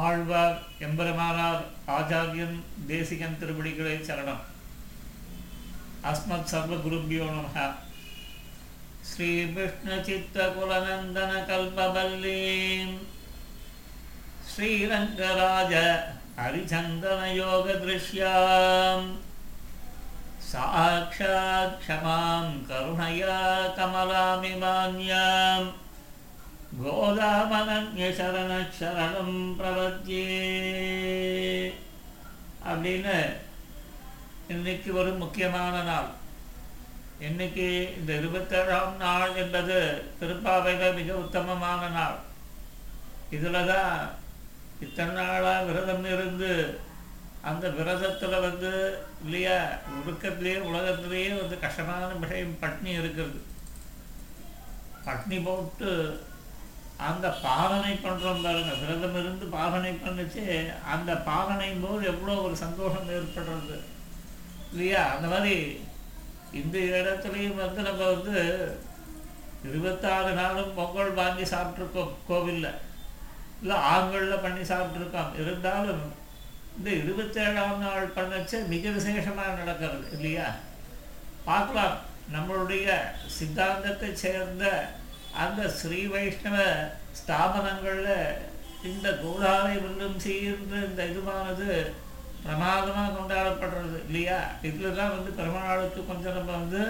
ஆழ்வார் எம்பெருமானார் ஆச்சாரியன் தேசிகன் திருப்படிகளை சரணம் அஸ்மத் சர்வ குருபியோ நம ஸ்ரீ விஷ்ணு சித்த குலநந்தன கல்பவல்லீம் ஸ்ரீரங்கராஜ ஹரிச்சந்தன யோக திருஷ்யாம் சாட்சாத் க்ஷமாம் கருணயா கமலாமிமான்யாம் கோதாமனன்யசரணம் பிரபத்தியே அப்படின்னு இன்னைக்கு ஒரு முக்கியமான நாள். இன்னைக்கு இந்த இருபத்தேழாம் நாள் என்பது திருப்பாவையில் மிக உத்தமமான நாள். இதில் தான் இத்தனை நாளாக விரதம் இருந்து அந்த விரதத்தில் வந்து இல்லையா உருக்கத்திலேயே உலகத்திலேயே வந்து கஷ்டமான விஷயம் பட்னி இருக்கிறது. பட்னி போட்டு அந்த பாலனை பண்ணுறோம் பாருங்க. விரதம் இருந்து பாலனை அந்த பாலனையும் போது எவ்வளோ ஒரு சந்தோஷம் ஏற்படுறது. இல்லையா? அந்த மாதிரி இந்த இடத்துலையும் வந்து நம்ம வந்து இருபத்தாறு நாளும் பொங்கல் வாங்கி சாப்பிட்ருக்கோம் கோவிலில். இல்லை ஆண்களில் பண்ணி சாப்பிட்ருக்கோம். இருந்தாலும் இந்த இருபத்தேழாம் நாள் பண்ணச்சு மிக விசேஷமாக நடக்கிறது இல்லையா? பார்க்கலாம். நம்மளுடைய சித்தாந்தத்தை சேர்ந்த அந்த ஸ்ரீ வைஷ்ணவ ஸ்தாபனங்களில் இந்த கோதாரை வில்லும் செய்கின்ற இந்த இதுவானது பிரமாதமாக கொண்டாடப்படுறது இல்லையா? இதில் தான் வந்து பெருமாளுக்கு கொஞ்சம் நம்ம வந்து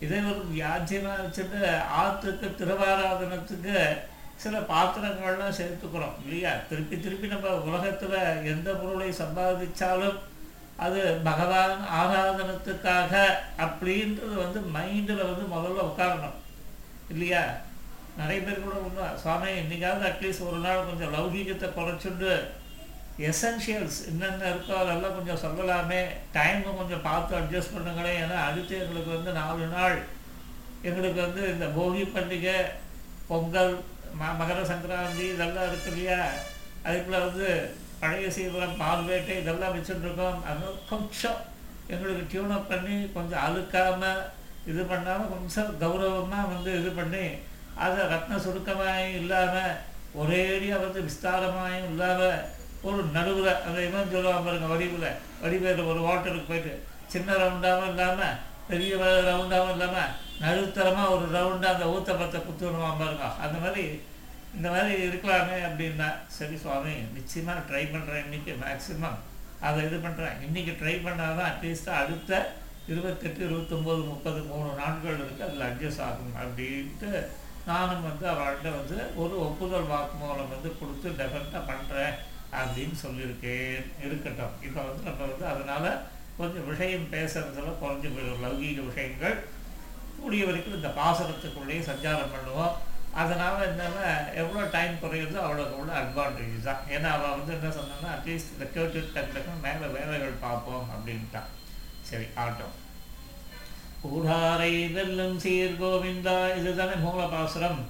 இதை ஒரு வியாஜியமாக வச்சுட்டு ஆற்றுக்கு திருவாராதனத்துக்கு சில பாத்திரங்கள்லாம் சேர்த்துக்கிறோம் இல்லையா? திருப்பி திருப்பி நம்ம உலகத்தில் எந்த பொருளை சம்பாதிச்சாலும் அது பகவான் ஆராதனத்துக்காக அப்படின்றது வந்து மைண்டில் வந்து முதல்ல உட்காரணும் இல்லையா? நிறைய பேர் கூட உண்மை. சுவாமி இன்னைக்காவது அட்லீஸ்ட் ஒரு நாள் கொஞ்சம் லௌகீகத்தை குறைச்சுண்டு எசென்ஷியல்ஸ் என்னென்ன இருக்கோ அதெல்லாம் கொஞ்சம் சொல்லலாமே. டைமை கொஞ்சம் பார்த்து அட்ஜஸ்ட் பண்ணுங்களேன். ஏன்னா அடுத்து எங்களுக்கு வந்து நாலு நாள். எங்களுக்கு வந்து இந்த போகி பண்டிகை பொங்கல் ம மகர சங்கராந்தி இதெல்லாம் இருக்கு இல்லையா? அதுக்குள்ள வந்து பழைய சீரம் பால்வேட்டை இதெல்லாம் வச்சுட்டுருக்கோம். அது கொஞ்சம் எங்களுக்கு டியூனப் பண்ணி கொஞ்சம் அழுக்காமல் இது பண்ணாமல் கொஞ்சம் கௌரவமாக வந்து இது பண்ணி அதை ரத்ன சுருக்கமாயும் இல்லாமல் ஒரேடியாக வந்து விஸ்தாரமாயும் இல்லாமல் ஒரு நடுவில் அந்த இவன் சொல்லுவாங்க பாருங்க வடிவில் வடிவேல ஒரு ஹோட்டலுக்கு போயிட்டு சின்ன ரவுண்டாகவும் இல்லாமல் பெரிய ரவுண்டாகவும் இல்லாமல் நடுத்தரமாக ஒரு ரவுண்டாக அந்த ஊத்தப்பத்தை குத்துணுவான் பாருங்க. அந்த மாதிரி இந்த மாதிரி இருக்கலாமே அப்படின்னா சரி சுவாமி நிச்சயமாக ட்ரை பண்ணுறேன் இன்றைக்கி மேக்ஸிமம் அதை இது பண்ணுறேன் இன்றைக்கி ட்ரை பண்ணால் தான் அட்லீஸ்ட் அடுத்த இருபத்தெட்டு இருபத்தொம்போது முப்பது மூணு நாட்கள் இருக்குது அதில் அட்ஜஸ்ட் ஆகும் அப்படின்ட்டு நானும் வந்து அவள்கிட்ட வந்து ஒரு ஒப்புதல் வாக்குமூலம் வந்து கொடுத்து டெஃபினட்டாக பண்ணுறேன் அப்படின்னு சொல்லியிருக்கேன். இருக்கட்டும். இப்போ வந்து நம்ம வந்து அதனால் கொஞ்சம் விஷயம் பேசுகிறதுல குறைஞ்சி போயிடும். லௌகீக விஷயங்கள். கூடிய வரைக்கும் இந்த பாசனத்துக்குள்ளேயே சஞ்சாரம் பண்ணுவோம். அதனால் என்னென்னா எவ்வளோ டைம் குறையுதோ அவ்வளோக்கு அவ்வளோ அட்வான்டேஜ் தான். ஏன்னா அவள் வந்து என்ன சொன்னான்னா அட்லீஸ்ட் இந்த கேட்டு டக்கு மேலே வேலைகள் பார்ப்போம் அப்படின்ட்டான். சரி ஆட்டம் கூடாரை வெல்லும் சீர் கோவிந்தா இதுதானே மூலபாசுரம்.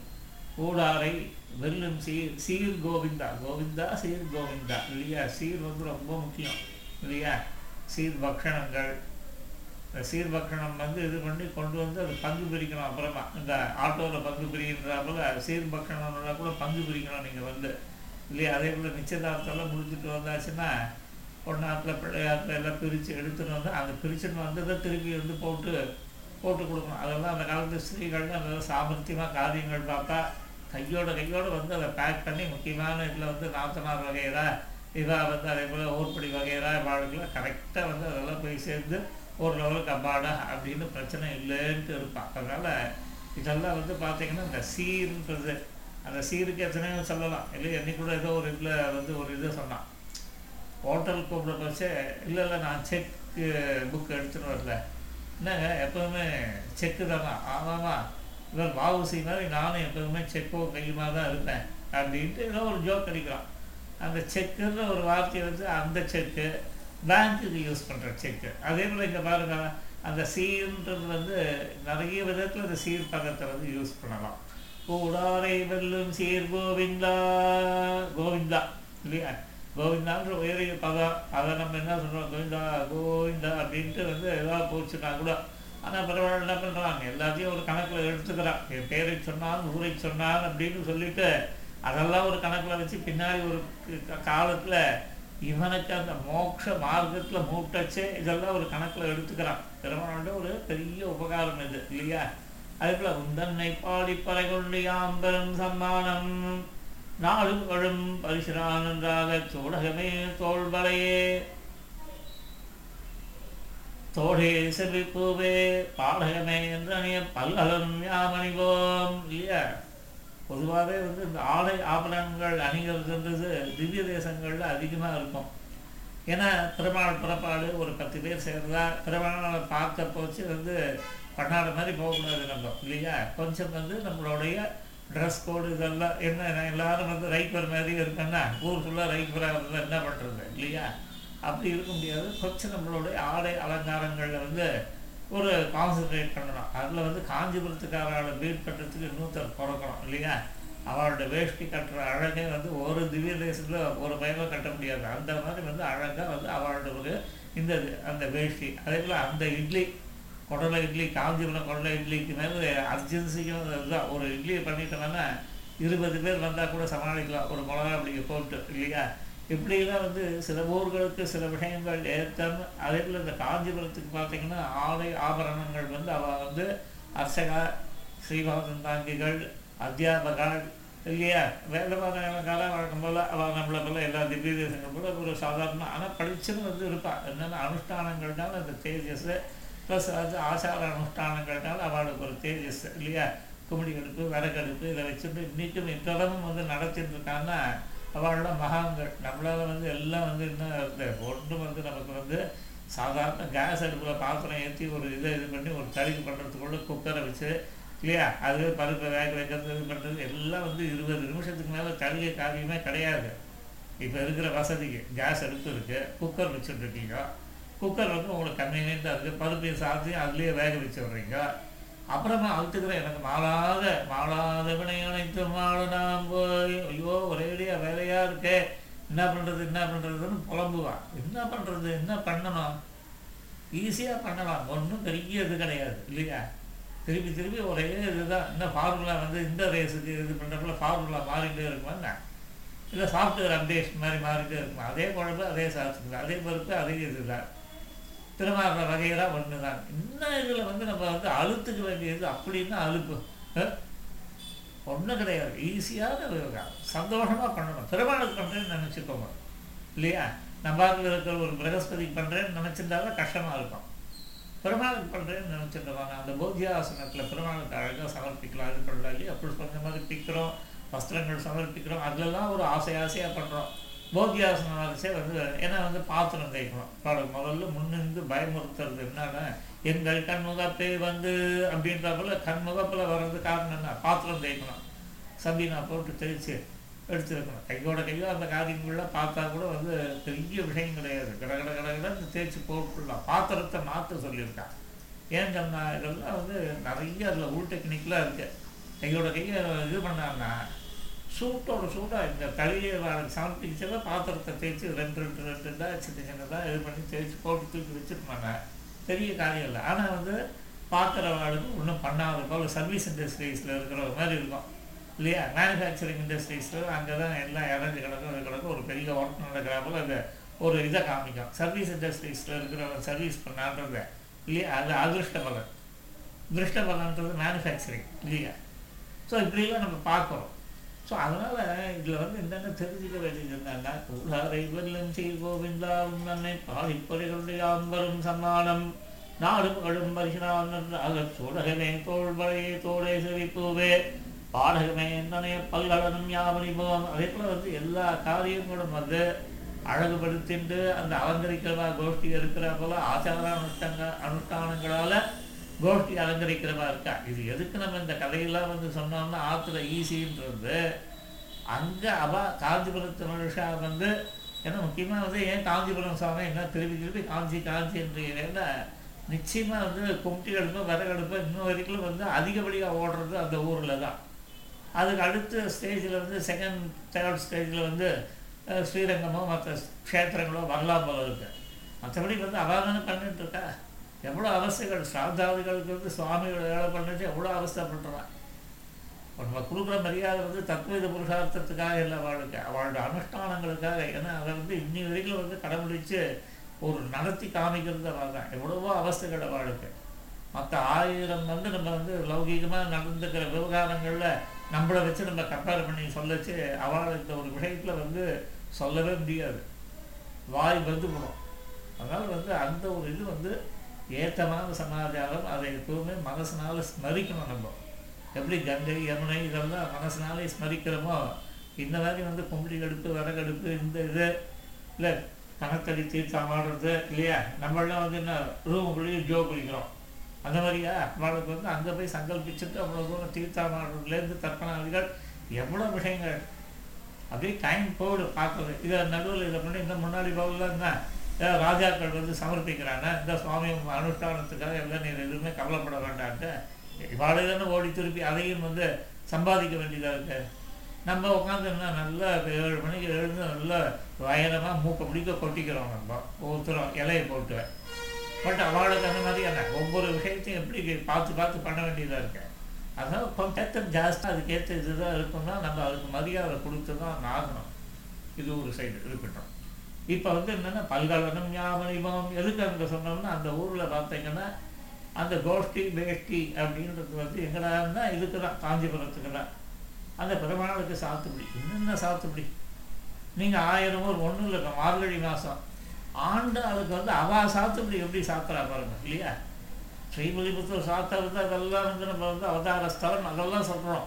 கூடாரை வெல்லும் சீர் சீர் கோவிந்தா கோவிந்தா சீர் கோவிந்தா. இல்லையா? சீர் வந்து ரொம்ப முக்கியம் இல்லையா? சீர் பக்ஷணங்கள். இந்த சீர் பக்ஷணம் வந்து இது பண்ணி கொண்டு வந்து அது பங்கு பிரிக்கணும் அப்புறமா. இந்த ஆட்டோவில் பங்கு பிரிக்கிறப்பல சீர் பக்ஷணம்னா கூட பங்கு பிரிக்கணும் நீங்கள் வந்து. இல்லையா? அதே போல் நிச்சயதார்த்தம்லாம் முடிச்சுட்டு வந்தாச்சுன்னா பொண்ணாத்தில் பிள்ளையாத்தில் எல்லாம் பிரித்து எடுத்துகிட்டு வந்து அந்த பிரிச்சுன்னு வந்ததை திருப்பி வந்து போட்டு போட்டு கொடுக்கணும். அதெல்லாம் அந்த காலத்து ஸ்திரீகள் நல்ல சாமர்த்தியமாக காரியங்கள் பார்த்தா கையோட கையோடு வந்து அதை பேக் பண்ணி முக்கியமான இதில் வந்து நாத்தனார் வகையரா இதாக வந்து அதே போல் ஊர்படி வகையரா வாழ்க்கையில் கரெக்டாக வந்து அதெல்லாம் போய் சேர்ந்து ஒரு லெவலுக்கு அப்பாடா அப்படின்னு பிரச்சனை இல்லைன்ட்டு இருப்பான். அதனால் இதெல்லாம் வந்து பார்த்திங்கன்னா இந்த சீர்ன்றது அந்த சீருக்கு எத்தனையோ சொல்லலாம். இல்லை என்னை கூட ஏதோ ஒரு இதில் வந்து ஒரு இது சொன்னான். ஹோட்டல் கூப்பிட பச்சே இல்லை இல்லை நான் செக் புக் எடுத்துகிட்டு வரல. என்னங்க எப்போவுமே செக்கு தானா ஆமாமா இவர் வாவுசி மாதிரி நானும் எப்போதுமே செக்கோ கையுமா தான் இருப்பேன். அப்படின்ட்டு ஏதோ ஒரு ஜோக் அடிக்கிறான் அந்த செக்குன்ற ஒரு வார்த்தையை வந்து அந்த செக்கு பேங்க்குக்கு யூஸ் பண்ணுற செக்கு அதே போல் இங்கே பாருங்கள் அந்த சீர்ன்றது வந்து நிறைய விதத்தில் அந்த சீர் பதத்தை வந்து யூஸ் பண்ணலாம். கூடாரை வெல்லும் சீர் கோவிந்தா கோவிந்தா இல்லையா? கோவிந்தான்ற உயரிய பதம் அதை நம்ம என்ன சொல்கிறோம் கோவிந்தா கோவிந்தா அப்படின்ட்டு வந்து ஏதாவது போச்சுன்னா கூட ஆனால் பரவாயில்ல என்ன பண்ணுறாங்க எல்லாத்தையும் ஒரு கணக்கில் எடுத்துக்கிறான். என் பேரை சொன்னான் ஊரை சொன்னான் அப்படின்னு சொல்லிட்டு அதெல்லாம் ஒரு கணக்கில் வச்சு பின்னாடி ஒரு காலத்தில் இவனுக்கு அந்த மோட்ச மார்க்கத்தில் மூட்டச்சு இதெல்லாம் ஒரு கணக்கில் எடுத்துக்கிறான். பெருமானோட ஒரு பெரிய உபகாரம் இது இல்லையா? அதுபோல் உந்தன்னை பாடி பறை யாம்பெரும் சம்மானம். நாளும் வழும் பரிசுரானன்றாக தோடகமே தோல்வலையே தோடே செவிப்பூவே பாடகமே என்றனைய பல்லலும் யாமணிவோம் இல்லையா? பொதுவாகவே வந்து இந்த ஆடை ஆபரணங்கள் அணிகிறதுன்றது திவ்ய தேசங்களில் அதிகமாக இருக்கும். ஏன்னா பெருமாள் புறப்பாடு ஒரு பத்து பேர் சேர்ந்தா பெருமாளை பார்க்க போச்சு வந்து பண்ணாத மாதிரி போகக்கூடாது நம்ம இல்லையா? கொஞ்சம் வந்து நம்மளுடைய ட்ரெஸ் கோடு இதெல்லாம் என்ன எல்லாரும் வந்து ரைப்பர் மாதிரி இருக்கேன்னா ஊர் ஃபுல்லாக ரைப்பராக இருந்தால் என்ன பண்ணுறது இல்லையா? அப்படி இருக்க முடியாது. கொஞ்சம் நம்மளுடைய ஆடை அலங்காரங்களில் வந்து ஒரு கான்சன்ட்ரேட் பண்ணணும். அதில் வந்து காஞ்சிபுரத்துக்காரோட பீட் கட்டுறதுக்கு இன்னொருத்தர் பிறக்கணும் இல்லையா? அவளோட வேஷ்டி கட்டுற அழகே வந்து ஒரு திவ்ய தேசத்தில் ஒரு பயமாக கட்ட முடியாது. அந்த மாதிரி வந்து அழகாக வந்து அவளோட ஒரு இந்த அந்த வேஷ்டி அதே போல் அந்த இட்லி குடலை இட்லி காஞ்சிபுரம் குடலை இட்லிக்கு மேலே அர்ஜென்சிக்கும் இதுதான். ஒரு இட்லியை பண்ணிட்டோம்னா இருபது பேர் வந்தால் கூட சமாளிக்கலாம். ஒரு மிளகா அப்படி போட்டு இல்லையா? இப்படிலாம் வந்து சில ஊர்களுக்கு சில விஷயங்கள் ஏற்றம் அதே போல் இந்த காஞ்சிபுரத்துக்கு பார்த்தீங்கன்னா ஆடை ஆபரணங்கள் வந்து அவள் வந்து அர்ச்சகா ஸ்ரீபாதன் தாங்கிகள் அத்தியாபகால் இல்லையா? வேலை காலம் வழக்கம் போல் அவள் நம்மளை போல் எல்லா திவ்ய தேசங்கள் கூட ஒரு சாதாரண ஆனால் படிச்சுன்னு வந்து இருப்பாள் என்னென்ன அனுஷ்டானங்கள்னால அந்த தேஜஸ் ப்ளஸ் அது ஆசார அனுஷ்டானங்கள்னால அவளுக்கு ஒரு தேஜஸ் இல்லையா? குமிடி அடுப்பு விறகடுப்பு இதை வச்சுட்டு இன்றைக்கும் இன்றளவும் வந்து நடத்திட்டு இருக்காங்கன்னா அவளோட மகான்கள் நம்மளால் வந்து எல்லாம் வந்து என்ன இந்த ஒன்றும் வந்து நமக்கு வந்து சாதாரண கேஸ் அடுப்பில் பாத்திரம் ஏற்றி ஒரு இதை இது பண்ணி ஒரு தறிக்கு பண்ணுறதுக்குள்ள குக்கரை வச்சு இல்லையா? அது பருப்பை வேக வைக்கிறது இது பண்ணுறது எல்லாம் வந்து இருபது நிமிஷத்துக்கு மேலே தழுகை காரியமே கிடையாது. இப்போ இருக்கிற வசதிக்கு கேஸ் அடுப்பு இருக்குது குக்கர் வச்சுட்ருக்கீங்க குக்கர் வந்து உங்களுக்கு கன்வீனியண்ட்டாக இருக்குது பருப்பையும் சாப்பிட்டு அதுலேயே வேக வச்சு விட்றீங்க அப்புறமா அழுத்துக்கிற எனக்கு மாலாத மாலாத வினை அனைத்து மாலை நாம் போய் ஐயோ ஒரேடியாக வேலையாக இருக்கே. என்ன பண்ணுறது என்ன பண்ணுறதுன்னு புலம்புவான். என்ன பண்ணுறது என்ன பண்ணணும்? ஈஸியாக பண்ணலாம். ஒன்றும் பெரிய இது கிடையாது. இல்லையா? திருப்பி திருப்பி ஒரே இதுதான். இந்த ஃபார்முலா வந்து இந்த ரேஸுக்கு இது பண்ணுறப்பல ஃபார்முலா மாறிட்டே இருக்குமா இல்லை சாஃப்ட்வேர் அப்டேஷன் மாதிரி மாறிட்டே இருக்குமா? அதே குழம்பு அதே சாப்பிட்டுக்கலாம் அதே பருப்பு அதே இதுதான். திருமாறுற வகையெல்லாம் ஒன்று தான் இன்னும் இதில் வந்து நம்ம வந்து அழுத்துக்க வேண்டியது அப்படின்னா அழுப்பு. ஒன்றும் கிடையாது. ஈஸியான சந்தோஷமாக பண்ணணும். திருமணத்துக்கு பண்ணுறேன்னு நினச்சிக்கோங்க. இல்லையா? நம்பாக்கில் இருக்கிற ஒரு பிரகஸ்பதிக்கு பண்ணுறேன்னு நினச்சிருந்தாலும் கஷ்டமாக இருக்கும். பெருமாளுக்கு பண்ணுறேன்னு நினச்சிருந்தவாங்க அந்த போத்தியாசனத்தில் பெருமாளுக்கு அழகாக சமர்ப்பிக்கலாம். இது பண்ணலாம் இல்லையா? அப்படி சொன்ன மாதிரி பிக்கிறோம் வஸ்திரங்கள் சமர்ப்பிக்கிறோம். அதிலெல்லாம் ஒரு ஆசை ஆசையாக பண்ணுறோம் போத்தியாசனம் வந்து ஏன்னா வந்து பாத்திரம் தேய்க்கணும். பாடு முதல்ல முன்னிருந்து பயமுறுத்துறது என்னன்னா எங்கள் கண்முகத்தை வந்து அப்படின்ற போல கண்முகப்பில் வர்றது காரணம் என்ன? பாத்திரம் தேய்க்கணும். சபீனா போட்டு தேய்ச்சி எடுத்துருக்கணும். கையோட கையோ அந்த காரியங்கள்லாம் பார்த்தா கூட வந்து பெரிய விஷயம் கிடையாது. கட கட கட தேய்ச்சி போட்டுடலாம். பாத்திரத்தை மாற்ற சொல்லியிருக்கான் ஏன் சொன்னா இதெல்லாம் வந்து நிறைய அதில் உள் டெக்னிக்கெலாம் இருக்குது கையோட கையை இது பண்ணான்னா சூட்டோட சூடாக இந்த களியை சமர்ப்பிச்சதை பாத்திரத்தை தேய்ச்சி ரெண்டு ரெண்டு ரெண்டு ரெண்டாக சின்ன சின்னதாக இது பண்ணி தேய்ச்சி போட்டு தூக்கி வச்சுருப்பாங்க. பெரிய காரியம் இல்லை. ஆனால் வந்து பார்க்குறவாளுக்கு ஒன்றும் பண்ணாத போல் சர்வீஸ் இண்டஸ்ட்ரீஸில் இருக்கிற மாதிரி இருக்கும். இல்லையா? மேனுஃபேக்சரிங் இண்டஸ்ட்ரீஸில் அங்கே தான் எல்லாம் இறஞ்சி கிடக்கும். இது கிடக்கும். ஒரு பெரிய ஒர்க் நடக்கிற போல் அது ஒரு இதை காமிக்கும். சர்வீஸ் இண்டஸ்ட்ரீஸில் இருக்கிற சர்வீஸ் பண்ணான்றது இல்லையா? அது அதிருஷ்ட பலன் திருஷ்ட பலன்றது மேனுஃபேக்சரிங் இல்லையா? ஸோ இப்படிலாம் நம்ம பார்க்குறோம். ஸோ அதனால் இதில் வந்து என்னென்ன தெரிஞ்சுக்க வேண்டியது என்னன்னா கூடாரை வெல்லும் சீர் கோவிந்தா உன்னனை பாதிப்பொறிகளுடைய அம்பரும் சம்மானம். நாடு கடும் பரிசுராக சூடகமே தோல் வளையே தோளே செவிப்பூவே. பாடகமே என்னனே பல்கலனும் யாவனிபவம் அதே போல் வந்து எல்லா காரியங்களும் வந்து அழகுபடுத்திட்டு அந்த அலங்கரிக்கிறதா கோஷ்டி இருக்கிற போல ஆச்சார அனுஷ்டங்க அனுஷ்டானங்களால் கோஷ்டி அலங்கரிக்கிறவா இருக்கா? இது எதுக்கு நம்ம இந்த கதையெல்லாம் வந்து சொன்னோம்னா ஆற்றுல ஈஸின்றது அங்கே அவா காஞ்சிபுரத்து மனுஷா வந்து ஏன்னா முக்கியமாக வந்து ஏன் காஞ்சிபுரம் சாமி என்ன திருப்பி திருப்பி காஞ்சி காஞ்சி என்று நிச்சயமாக வந்து கும்டி அடுப்பு விறகடுப்பு இன்னும் வரைக்கும் வந்து அதிகப்படியாக ஓடுறது அந்த ஊரில் தான். அதுக்கு அடுத்த ஸ்டேஜில் வந்து செகண்ட் தேர்ட் ஸ்டேஜில் வந்து ஸ்ரீரங்கமோ மற்ற க்ஷேத்திரங்களோ வரலாம் போல இருக்குது மற்றபடி வந்து அவாதானம் தானே பண்ணிட்டு இருக்கா? எவ்வளோ அவஸ்தைகள் ஸ்ராத்தாதிகளுக்கு வந்து சுவாமிகள் வேலை பண்ணிட்டு எவ்வளோ அவஸ்தைப்படுறான் இப்ப நம்ம கொடுக்குற மரியாதை வந்து தத்வீத புருஷார்த்தத்துக்காக இல்லை அவளுக்கு அவளோட அனுஷ்டானங்களுக்காக. ஏன்னா அதை வந்து இன்னி வரைக்கும் வந்து கடவுளிச்சு ஒரு நடத்தி காமிக்கிறது அவள் தான் எவ்வளவோ அவஸ்தைகள் அவளுக்கு மற்ற ஆயிரம் வந்து நம்ம வந்து லௌகீகமாக நடந்துக்கிற விவகாரங்களில் நம்மளை வச்சு நம்ம கம்பேர் பண்ணி சொல்லச்சு அவள் இந்த ஒரு விஷயத்தில் வந்து சொல்லவே முடியாது. வாய் வந்து விடும் அதனால் வந்து அந்த ஒரு இது வந்து ஏத்தமான சமாதானம் அதை எப்பவுமே மனசுனால ஸ்மரிக்கணும் நம்ம. எப்படி கங்கை யமுனை இதெல்லாம் மனசினாலே ஸ்மரிக்கிறோமோ இந்த மாதிரி வந்து கும்பிடி கடுப்பு வரகடுப்பு இந்த இது இல்லை கணத்தடி தீர்த்தம் ஆடுறது இல்லையா? நம்மளாம் வந்து என்ன ரூமுக்குள்ளேயே ஜோ குளிக்கிறோம். அந்த மாதிரியா? அவளுக்கு வந்து அங்கே போய் சங்கல்பிச்சுட்டு அவ்வளோ தூரம் தீர்த்தம் ஆடுறதுலேருந்து தர்ப்பணாதிகள் எவ்வளோ விஷயங்கள். அப்படியே டைம் போடு பார்க்குறது இதை நடுவில் இதை பண்ணி இந்த முன்னாடி பகுதியில் தான் ராஜாக்கள் வந்து சமர்ப்பிக்கிறாங்க. இந்த சுவாமி அனுஷ்டானத்துக்காக எல்லாம் நீ எதுவுமே கவலைப்பட வேண்டான்ட்டு. இவாளே தானே ஓடி திருப்பி அதையும் வந்து சம்பாதிக்க வேண்டியதாக இருக்கு. நம்ம உட்காந்துன்னா நல்லா ஏழு மணிக்கு எழுந்து நல்லா வயலமாக மூக்கை பிடிக்க கொட்டிக்கிறோம் நம்ம. ஒவ்வொருத்தரும் இலையை போட்டு. பட் அவளுக்கு அந்த மாதிரி என்ன ஒவ்வொரு விஷயத்தையும் எப்படி பார்த்து பார்த்து பண்ண வேண்டியதாக இருக்கு. அதனால் கொஞ்சம் ஜாஸ்தியாக அதுக்கேற்ற இதுதான் இருக்கும்னா நம்ம அதுக்கு மரியாதை கொடுத்து தான் ஆகணும். இது ஒரு சைடு இருக்கட்டும். இப்போ வந்து என்னென்னா பல்கலனம் ஞாபகம் எதுக்கு அவங்க சொன்னோம்னா அந்த ஊரில் பார்த்தீங்கன்னா அந்த கோஷ்டி வேஷ்டி அப்படின்றது வந்து எங்கடான்னா இதுக்கு தான் காஞ்சிபுரத்துக்கு தான். அந்த பெருமாளுக்கு சாத்துப்படி என்னென்ன சாத்துப்படி நீங்கள் ஆயிரம் ஒரு ஒன்றும் இல்லை மார்கழி மாதம் ஆண்டு அதுக்கு வந்து அவா சாத்துப்படி எப்படி சாத்துறா பாருங்க இல்லையா? ஸ்ரீபலிபுத்தூர் சாத்துறது அதெல்லாம் வந்து நம்ம வந்து அவதார ஸ்தலம் அதெல்லாம் சொல்கிறோம்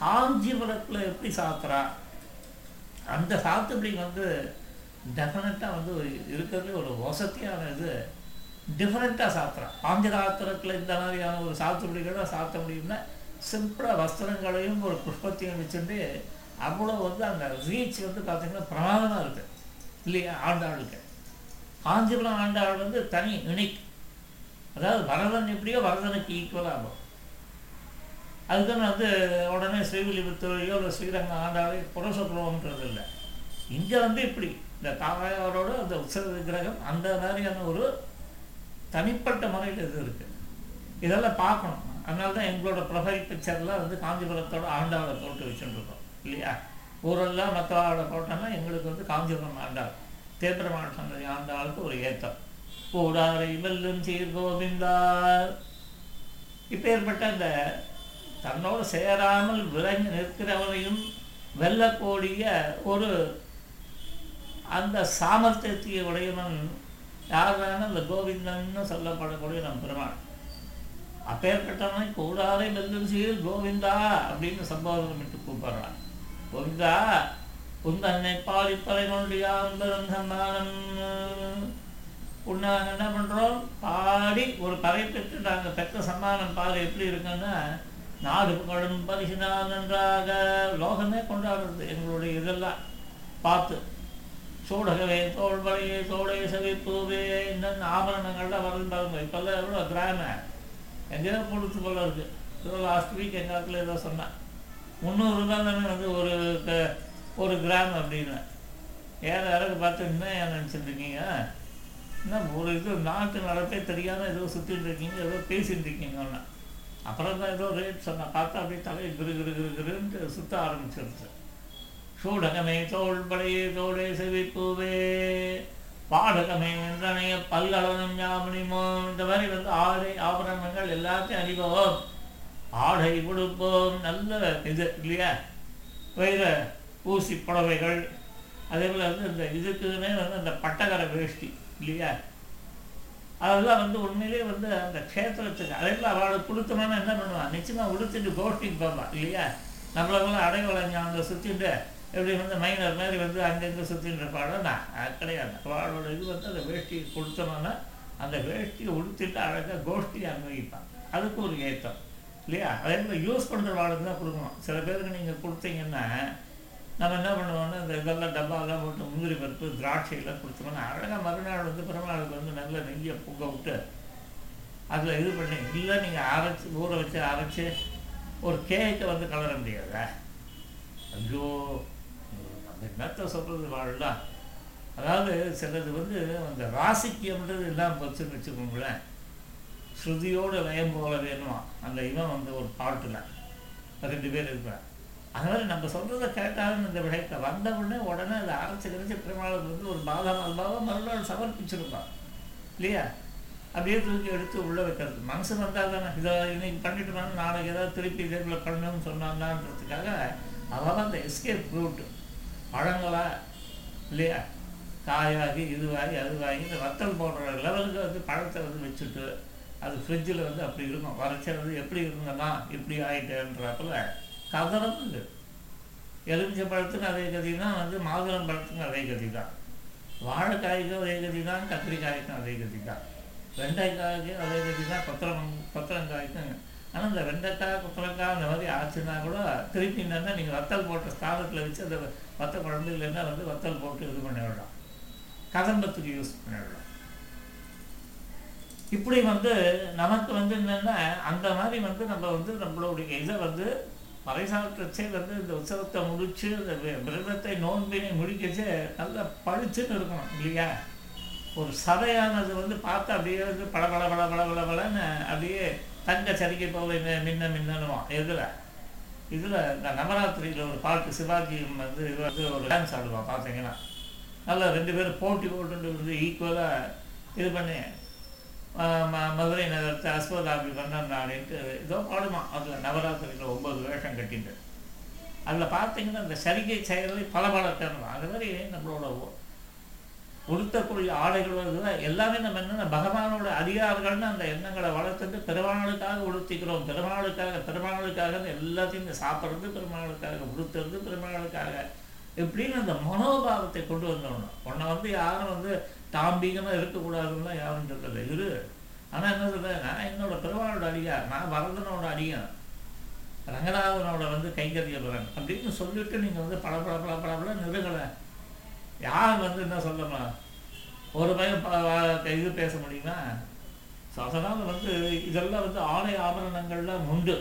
காஞ்சிபுரத்தில் எப்படி சாத்துறா? அந்த சாத்துப்படி வந்து டெஃபினட்டாக வந்து ஒரு இருக்கிறதுலே ஒரு வசதியான இது டிஃப்ரெண்ட்டாக சாத்துறான் பாஞ்சராத்திரத்தில் இந்த மாதிரியான ஒரு சாத்துப்படிகளை சாத்த முடியும்னா சிம்பிளாக வஸ்திரங்களையும் ஒரு புஷ்பத்தையும் வச்சுட்டு அவ்வளோ வந்து அந்த ரீச் வந்து பார்த்திங்கன்னா பிரமாதமாக இருக்குது இல்லையா? ஆண்டாளுக்கு. காஞ்சிபுரம் ஆண்டாள் வந்து தனி யுனிக் அதாவது வரதன் எப்படியோ வரதனுக்கு ஈக்குவலாக ஆகும் அதுதான் வந்து உடனே ஸ்ரீவில்லிபுத்தூரையோ இல்லை ஸ்ரீரங்கம் ஆண்டாளை புற இல்லை இங்கே வந்து இப்படி. இந்த தாயாரோட அந்த உற்சவ விக்கிரகம் அந்த மாதிரியான ஒரு தனிப்பட்ட முறையில் இது இருக்குது இதெல்லாம் பார்க்கணும். அதனால தான் எங்களோட ப்ரொஃபைல் பிக்சர்லாம் வந்து காஞ்சிபுரத்தோட ஆண்டாளை போட்டு வச்சுட்டுருக்கோம் இல்லையா? ஊரெல்லாம் மற்ற போட்டோம்னா எங்களுக்கு வந்து காஞ்சிபுரம் ஆண்டாள் தேப்பரமான மாவட்டம் ஆண்டாளுக்கு ஒரு ஏத்தம். கூடாரை வெல்லும் சீர் இப்போ ஏற்பட்ட இந்த தன்னோடு சேராமல் விலங்கி நிற்கிறவரையும் வெல்லக்கூடிய ஒரு அந்த சாமர்த்தியத்தை உடையவன் யார் வேணும் இந்த கோவிந்தன்னு சொல்லப்படக்கூடிய நம் பெருமாள். அப்பேற்பட்டவனை கூடாரை வெல்லும் கோவிந்தா அப்படின்னு சம்போதனம் விட்டு கூப்பிடுறான். கோவிந்தா உந்தன்னை பாலிப்பறை கொண்டியா சம்மானம் உன்னை நாங்கள் என்ன பண்ணுறோம் பாடி ஒரு பறை பெற்று நாங்கள் பெற்ற சம்மானம் பாரு எப்படி இருக்குன்னா நாடு புகழும் பரிசினால் நன்றாக லோகமே கொண்டாடுறது எங்களுடைய இதெல்லாம். பார்த்து சூடகவே தோல்வளையே தோளே செவிப்பூவே இன்னும் ஆபரணங்கள்லாம் வருது பாருங்க இப்போல்லாம் எவ்வளோ கிராம? எங்கேயோ கொடுத்து போல இருக்கு. ஏதோ லாஸ்ட் வீக் எங்கள் ஆக்கில் ஏதோ சொன்னேன். முந்நூறுரூபா தானே வந்து ஒரு க- ஒரு கிராம் அப்படின்னு. ஏற இறகு பார்த்து என்ன ஏன் இருக்கீங்க? என்ன ஒரு இது நாட்டு நடப்பே தெரியாமல் ஏதோ சுற்றிட்டு இருக்கீங்க ஏதோ பேசிகிட்டு இருக்கீங்க ஒன்று அப்புறம் தான் ஏதோ ரேட் சொன்னேன். பார்த்தா அப்படியே தலையை கிரு கிரு கிரு கிருன்ட்டு சுற்ற ஆரம்பிச்சிருச்சு. சூடகமே தோள்படையே தோடே செவிப்பூவே பாடகமே என்றனைய பல்கலனம் ஞாபனிமோ இந்த மாதிரி வந்து ஆடை ஆபரணங்கள் எல்லாத்தையும் அணிவோம். ஆடை கொடுப்போம் நல்ல இது இல்லையா? வைர ஊசி புடவைகள். அதே போல் வந்து இந்த இதுக்குமே வந்து அந்த பட்டகர வேஷ்டி இல்லையா? அதெல்லாம் வந்து உண்மையிலேயே வந்து அந்த க்ஷேத்திரத்துக்கு. அதெல்லாம் அவளுக்கு கொடுத்தோம்னா என்ன பண்ணுவான் நிச்சயமாக உடுத்துட்டு கோஷ்டிக்கு போவான் இல்லையா? நம்மளெல்லாம் அடைவளைஞ்ச அந்த சுற்றிட்டு எப்படி வந்து மைனர் மாதிரி வந்து அங்கங்கே சுற்றிட்டு இருப்பாளா? அது கிடையாது. அவளோட இது வந்து அந்த வேஷ்டியை கொடுத்தோம்னா அந்த வேஷ்டியை உடுத்திட்டு அழகாக கோஷ்டியை அனுபவிப்பான். அதுக்கு ஒரு ஏற்றம். இல்லையா? அதே மாதிரி யூஸ் பண்ணுற வாழ்க்கை தான் கொடுக்கணும். சில பேருக்கு நீங்கள் கொடுத்தீங்கன்னா நம்ம என்ன பண்ணுவோம்னா இந்த இதெல்லாம் டப்பாலாம் போட்டு முந்திரி பருப்பு திராட்சையெல்லாம் கொடுத்தோம்னா அழகாக மறுநாள் வந்து பெருமாளுக்கு வந்து நல்ல நெய்யை பொங்க விட்டு அதில் இது பண்ணி இல்லை நீங்கள் அரைச்சி ஊற வச்சு அரைச்சி ஒரு கேக்கை வந்து கலர முடியாதா? ஐயோ! அந்த என்னத்தை சொல்கிறது வாழலாம் அதாவது சிலது வந்து அந்த ராசிக்கியம்ன்றது எல்லாம் போச்சுன்னு வச்சுக்கோங்களேன். ஸ்ருதியோடு லயம் போல வேணுமா? அந்த இவன் வந்து ஒரு பாட்டில். ரெண்டு பேர் இருக்கிறான் அதனால் நம்ம சொல்கிறத கேட்டாலும் இந்த விடயத்தை வந்த உடனே உடனே அதை அரைச்சி கரைச்சி பெருமாளுக்கு வந்து ஒரு பாதம் அல்வாவை மறுநாள் சமர்ப்பிச்சிருப்பான். இல்லையா? அப்படியே தூக்கி எடுத்து உள்ளே வைக்கிறது. மனசு வந்தால் தானே. இதை இன்னைக்கு பண்ணிட்டு நாளைக்கு ஏதாவது திருப்பி இதில் பண்ணணும்னு சொன்னாங்கன்றதுக்காக அவன் அந்த எஸ்கேப் ரூட்டு பழங்களா இல்லையா காயாகி இதுவாகி அதுவாகி இந்த வத்தல் போடுற லெவலுக்கு வந்து பழத்தை வந்து வச்சுட்டு அது ஃப்ரிட்ஜில் வந்து அப்படி இருக்கும். வரைச்சது எப்படி இருந்தனா இப்படி ஆகிட்டேன்றப்பல கதறம் இது எலுமிச்சை பழத்துக்கு அதே கதி தான் வந்து மாதுளம் பழத்துக்கும் அதே கதி தான் வாழைக்காய்க்கும் அதே கதி தான் கத்திரிக்காய்க்கும் அதே கதி தான் வெண்டைக்காய்க்கும் அதே கதி தான் பத்திரம் பத்திரங்காய்க்கும் ஆனால் இந்த வெண்டைக்காய் கொத்தரங்காய் அந்த மாதிரி ஆச்சுன்னா கூட திருப்பி என்னன்னா நீங்கள் வத்தல் போட்ட ஸ்தானத்தில் வச்சு அந்த வத்த குழம்பு இல்லைன்னா வந்து வத்தல் போட்டு இது பண்ணி விடலாம் கதம்பத்துக்கு யூஸ் பண்ணி விடலாம் இப்படி வந்து நமக்கு வந்து என்னென்னா அந்த மாதிரி வந்து நம்ம வந்து நம்மளுடைய இதை வந்து மறைசாற்றச்சே வந்து இந்த உற்சவத்தை முடித்து இந்த வி- விரதத்தை நோன்பினை முடிக்கச்சே நல்லா பளிச்சுன்னு இருக்கணும் இல்லையா? ஒரு சதையானது வந்து பார்த்தா அப்படியே வந்து பள பள பள பள பள பளன்னு அப்படியே தங்க சரிக்கை போல மின்ன மின்ன மின்னணுவான் எதில்? இதில் இந்த நவராத்திரியில் ஒரு பாட்டு சிவாஜி வந்து இது வந்து ஒரு டான்ஸ் ஆடுவான் பார்த்தீங்கன்னா நல்லா ரெண்டு பேரும் போட்டி போட்டு வந்து ஈக்குவலாக இது பண்ணி ம- மதுரை நகரத்தை அஸ்வதாபி பண்ணான் அப்படின்ட்டு ஏதோ பாடுமா அதில் நவராத்திரியில் ஒம்பது வேஷம் கட்டிட்டு. அதில் பார்த்தீங்கன்னா இந்த சரிகை செயலை பல பல தேர்ந்தோம் அது மாதிரி நம்மளோட உடுத்தக்கூடிய ஆடைகள் எல்லாமே நம்ம என்னென்ன பகவானோட அதிகாரங்கள்னு அந்த எண்ணங்களை வளர்த்துட்டு பெருமாளுக்காக உடுத்திக்கிறோம். பெருமாளுக்காக பெருமாளுக்காக எல்லாத்தையும் சாப்பிட்றது பெருமாளுக்காக உடுத்துறது பெருமாளுக்காக. எப்படின்னு அந்த மனோபாவத்தை கொண்டு வந்தோம்னா உன்னை வந்து யாரும் வந்து தாம்பிகமாக இருக்கக்கூடாதுன்னா யாரும் சொல்லலை இரு. ஆனால் என்ன சொல்ல நான் என்னோட பெருமாளோட அடியார் நான் வரதனோட அடியான் ரங்கநாதனோட வந்து கைங்கரியபுரன் அப்படின்னு சொல்லிட்டு நீங்கள் வந்து பல பல பல பல பல நிறுகலை யார் வந்து என்ன சொல்லணும் ஒரு பையன் ப- இது பேச முடியுமா? ஸோ அதனால் வந்து இதெல்லாம் வந்து ஆடை ஆபரணங்கள்லாம் உண்டு.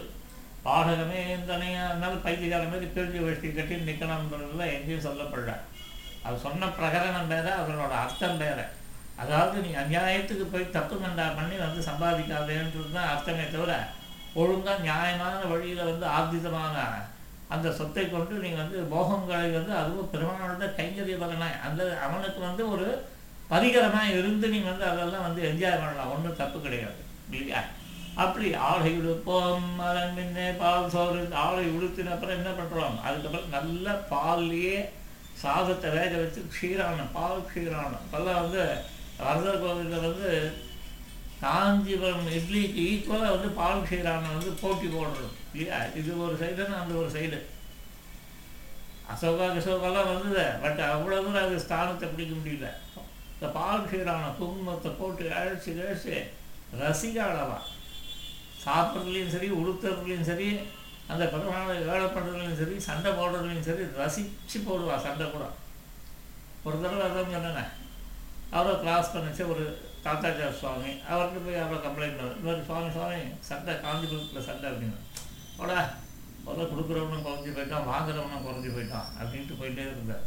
பாடகமே தனியாக இருந்தாலும் பைத்தியக்கார மாதிரி பிரிஞ்சு வேஷ்டி கட்டி நிற்கணும்ன்றதுலாம் எங்கேயும் சொல்லப்படல. அது சொன்ன பிரகரணம் வேற அதனோட அர்த்தம் வேற. அதாவது நீ அநியாயத்துக்கு போய் தப்பு கண்டா பண்ணி வந்து சம்பாதிக்காதேன்றது தான் அர்த்தமே தவிர ஒழுங்காக நியாயமான வழியில் வந்து ஆர்ஜிதமான அந்த சொத்தை கொண்டு நீங்கள் வந்து போகங்களை வந்து அதுவும் பெருமானோட கைங்கரிய பலனாய் அந்த அவனுக்கு வந்து ஒரு பரிகரமாக இருந்து நீ வந்து அதெல்லாம் வந்து என்ஜாய் பண்ணலாம் ஒன்றும் தப்பு கிடையாது. இல்லையா? அப்படி ஆளை உடுப்போம் அதன் முன்னே பால் சோறு ஆளை உடுத்தின அப்புறம் என்ன பண்ணுறோம் அதுக்கப்புறம் நல்ல பால்லையே சாதத்தை வேக வச்சு க்ஷீரானம் பால் க்ஷீரானம் இப்போல்லாம் வந்து வரதர் கோவிலில் வந்து காஞ்சிபுரம் இட்லிக்கு ஈக்குவலாக வந்து பால் க்ஷீரானம் வந்து போட்டி போடுறது. இல்லையா இது ஒரு சைடுன்னா அந்த ஒரு சைடு அசோகா கிசோகாலாம் வந்தது பட் அவ்வளோ தூரம் அது ஸ்தானத்தை பிடிக்க முடியல. இந்த பால் க்ஷீரானம் குங்குமத்தை போட்டு அழைச்சி அழைச்சி ரசிக அளவா சாப்பிட்றதுலையும் சரி உடுத்துறதுலையும் சரி அந்த பெருமாளை வேலை பண்ணுறதுலையும் சரி சண்டை போடுறதுலையும் சரி ரசித்து போடுவா சண்டை கூட. ஒரு தடவை அதான் சொன்னேன் அவரை கிளாஸ் பண்ணிச்சு ஒரு தாத்தாச்சார் சுவாமி. அவர்கிட்ட போய் அவரை கம்ப்ளைண்ட் பண்ணார் இந்த மாதிரி சுவாமி சுவாமி சண்டை காஞ்சிபுரத்தில் சண்டை அப்படின்னு. போடா முதல்ல கொடுக்குறவனும் குறைஞ்சி போயிட்டான் வாங்குறவனும் குறைஞ்சி போயிட்டான் அப்படின்ட்டு போயிட்டே இருந்தார்.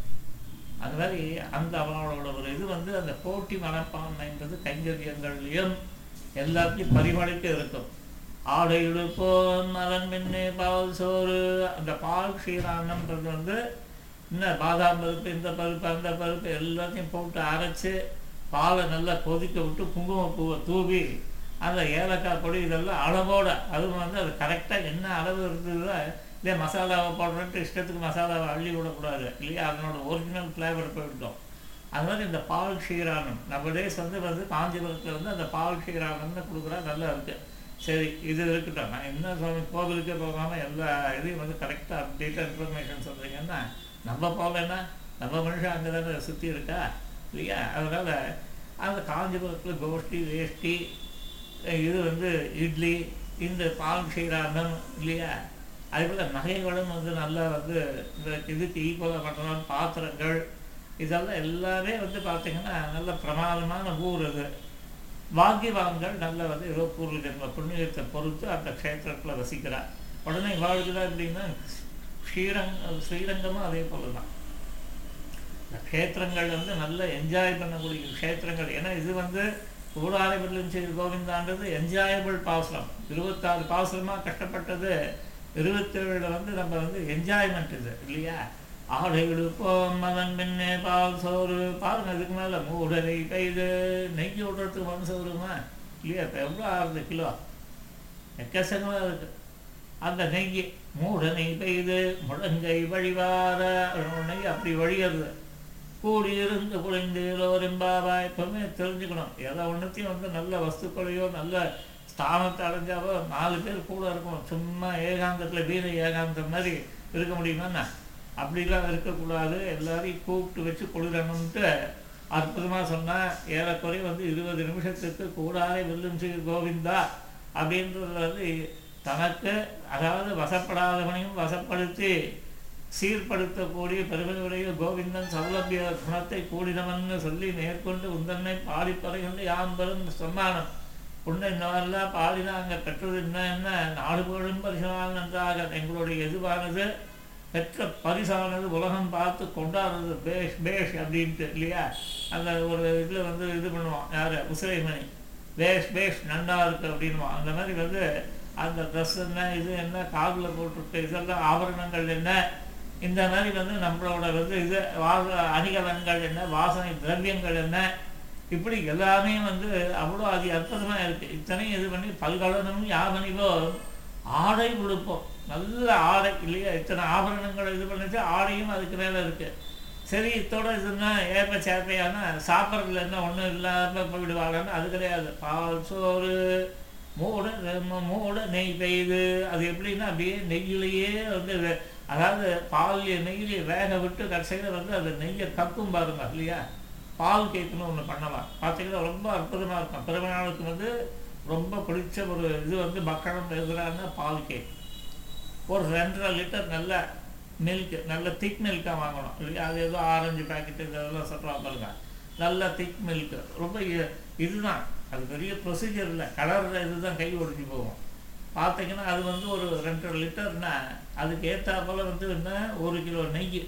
அது மாதிரி அந்த அவனோட ஒரு இது வந்து அந்த போட்டி மனப்பான்மைன்றது கைங்கரியங்கள்லையும் எல்லாத்தையும் பரிமளித்து இருக்கும். ஆடை இழுப்போம் மலன் மின்னு பால் சோறு அந்த பால் க்ஷீரானம்ன்றது வந்து இன்னும் பாதாம் பருப்பு இந்த பருப்பு அந்த பருப்பு எல்லாத்தையும் போட்டு அரைச்சி பாலை நல்லா கொதிக்க விட்டு குங்குமப்பூவை தூவி அந்த ஏலக்காய் பொடி இதெல்லாம் அளவோட. அதுவும் வந்து அது கரெக்டாக என்ன அளவு இருக்குதுதோ இல்லையா மசாலாவை போடுறேன்ட்டு இஷ்டத்துக்கு மசாலாவை அள்ளி விடக்கூடாது. இல்லையா? அதனோட ஒரிஜினல் ஃப்ளேவர் போயிட்டோம் அது மாதிரி இந்த பால் ஷீரானம் நம்ம டேஸ் வந்து வந்து காஞ்சிபுரத்தில் வந்து அந்த பால் ஷீரானம்னு கொடுக்குறா நல்லா இருக்குது சரி இது இருக்கட்டும். நான் என்ன சுவாமி கோவிலுக்கே போகாமல் எல்லா இதையும் வந்து கரெக்டாக அப்டேட்டாக இன்ஃபர்மேஷன் சொல்கிறீங்கன்னா நம்ம போகலன்னா நம்ம மனுஷன் அங்கே தானே சுற்றி இருக்கா? இல்லையா? அதனால் அந்த காஞ்சிபுரத்தில் கோஷ்டி வேஷ்டி இது வந்து இட்லி இந்த பால் க்ஷீரானம் இல்லையா? அதுபோல் நகைகளும் வந்து நல்லா வந்து இந்த இதுக்கு ஈக்குவலாக பண்ணுறோம் பாத்திரங்கள் இதெல்லாம் எல்லாமே வந்து பார்த்திங்கன்னா நல்ல பிரமாதமான ஊர் அது. பாக்கியவான்கள் நல்ல வந்து ஏதோ பூர்வ ஜென்ம புண்ணியத்தை பொறுத்து அந்த க்ஷேத்திரத்தில் வசிக்கிறார் உடனே வாழ்கிறா அப்படின்னா ஸ்ரீரங் ஸ்ரீரங்கமும் அதே போல தான் இந்த க்ஷேத்திரங்கள் வந்து நல்லா என்ஜாய் பண்ணக்கூடிய க்ஷேத்திரங்கள். ஏன்னா இது வந்து கூடாரவில்லும் சரி கோவிந்தான்றது என்ஜாயபிள் பாசுரம் இருபத்தாறு பாசுரமாக கஷ்டப்பட்டது இருபத்தேழில் வந்து நம்ம வந்து என்ஜாய்மெண்ட் இது இல்லையா? ஆடை இழுப்போம் மதன் பின்னே பால் சோறு. பாருங்க அதுக்கு மேலே மூடனை கைது நெய் விடுறதுக்கு மனசு வருமா இல்லையா? இப்போ எவ்வளோ ஆறுது கிலோ? எக்கச்சக்கமாக இருக்கு. அந்த நெய் மூடனை பெய்து முழங்கை வழிவார நெய் அப்படி வழிகிறது கூடியிருந்து குறைந்தோரெம்பாவா எப்பவுமே தெரிஞ்சுக்கணும். எதை ஒன்றுத்தையும் வந்து நல்ல வஸ்துக்களையோ நல்ல ஸ்தானத்தை அடைஞ்சாவோ நாலு பேர் கூட இருக்கணும். சும்மா ஏகாந்தத்தில் வீர ஏகாந்தம் மாதிரி இருக்க முடியுமாண்ணா அப்படிலாம் இருக்கக்கூடாது. எல்லாரையும் கூப்பிட்டு வச்சு கொடுக்கணும்ட்டு அற்புதமாக சொன்னால் ஏறக்குறை வந்து இருபது நிமிஷத்துக்கு கூடாதே வெல்லும் ஸ்ரீ கோவிந்தா அப்படின்றது வந்து தனக்கு அதாவது வசப்படாதவனையும் வசப்படுத்தி சீர்படுத்தக்கூடிய பெருமையுடைய கோவிந்தன் சௌலபிய குணத்தை கூடினவன்னு சொல்லி மேற்கொண்டு உந்தன்னை பாடி பறைகொண்டு யாம் பெரும் சொன்னானம். உன்னை இன்னவெல்லாம் பாடினாங்க பெற்றது என்ன என்ன? நாடு புகழும் பரிசால் நன்றாக. எங்களுடைய எதுவானது? பெற்ற பரிசானது உலகம் பார்த்து கொண்டாடுறது பேஷ் பேஷ் அப்படின்ட்டு இல்லையா? அந்த ஒரு இதில் வந்து இது பண்ணுவான் யார்? உசிரைமணி பேஷ் பேஷ் நன்றாக இருக்கு அப்படின்வான் அந்த மாதிரி வந்து அந்த ட்ரெஸ் என்ன இது என்ன காதில் போட்டிருக்க இதெல்லாம் ஆபரணங்கள் என்ன? இந்த மாதிரி வந்து நம்மளோட வந்து இது வாச அணிகலன்கள் என்ன வாசனை திரவியங்கள் என்ன இப்படி எல்லாமே வந்து அவ்வளோ அது அற்புதமாக இருக்குது இத்தனையும் இது பண்ணி பல்கலனும் யாவனிவோ ஆடை உடுப்போம். நல்ல ஆடை இல்லையா? இத்தனை ஆபரணங்கள் இது பண்ணிட்டு ஆடையும் அதுக்கு மேலே இருக்குது சரி இத்தோட இதுன்னா ஏப்ப சேர்ப்பையானா சாப்பிட்றதுல என்ன ஒன்றும் இல்லாமல் போயிடுவாங்கன்னு அது கிடையாது. பால் சோறு மூட மூட நெய் பெய்யுது. அது எப்படின்னா அப்படியே நெய்யிலேயே வந்து அதாவது பால் நெய்யிலே வேக விட்டு கடைசியில் வந்து அந்த நெய்யை கக்கும் பாருங்க இல்லையா? பால் கேக்குன்னு ஒன்று பண்ணலாம் பார்த்தீங்கன்னா ரொம்ப அற்புதமாக இருக்கும். பிறநாளுக்கு வந்து ரொம்ப பிடிச்ச ஒரு இது வந்து மக்களம் எதிரான பால் கேக். ஒரு ரெண்டரை லிட்டர் நல்ல மில்க் நல்ல திக் மில்காக வாங்கணும் இல்லையா? அது ஏதோ ஆரஞ்சு பேக்கெட்டு இதெல்லாம் சொல்கிறாங்க பாருங்க. நல்ல திக் மில்க் ரொம்ப இதுதான். அது பெரிய ப்ரொசீஜர் இல்லை. கலர் இதுதான் கை ஒடிஞ்சு போகும். பார்த்தீங்கன்னா அது வந்து ஒரு ரெண்டரை லிட்டர்னா அதுக்கு ஏற்றாப்பில் வந்து என்ன ஒரு கிலோ நெய்.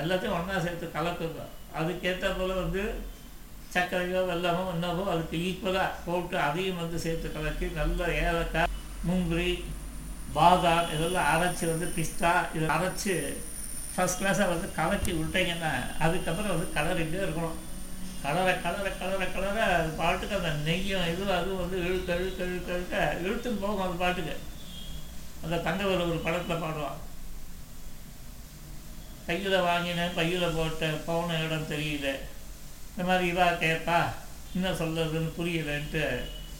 எல்லாத்தையும் ஒன்றா சேர்த்து கலக்குங்க. அதுக்கு ஏற்றாப்பில் வந்து சர்க்கரையோ வெள்ளமோ என்னவோ அதுக்கு ஈக்குவலாக போட்டு அதையும் வந்து சேர்த்து கலக்கி நல்ல ஏலக்காய் முந்திரி பாதாம் இதெல்லாம் அரைச்சி வந்து பிஸ்தா இதை அரைச்சி ஃபஸ்ட் கிளாஸாக வந்து கலக்கி விட்டீங்கன்னா அதுக்கப்புறம் வந்து கலரிட்டே இருக்கணும். கலரை கலரை கலரை கலரை அது பாட்டுக்கு அந்த நெய்யும் இது அதுவும் வந்து இழுக்க இழுக்க இழுக்க இழுக்க இழுத்துன்னு போகும் அது பாட்டுக்கு. அந்த தங்கவர் ஒரு படத்தில் பாடுவான். கையில் வாங்கினேன் பையில் போட்டேன் போன இடம் தெரியல. இந்த மாதிரி இவா கேட்பா என்ன சொல்கிறதுன்னு புரியலன்ட்டு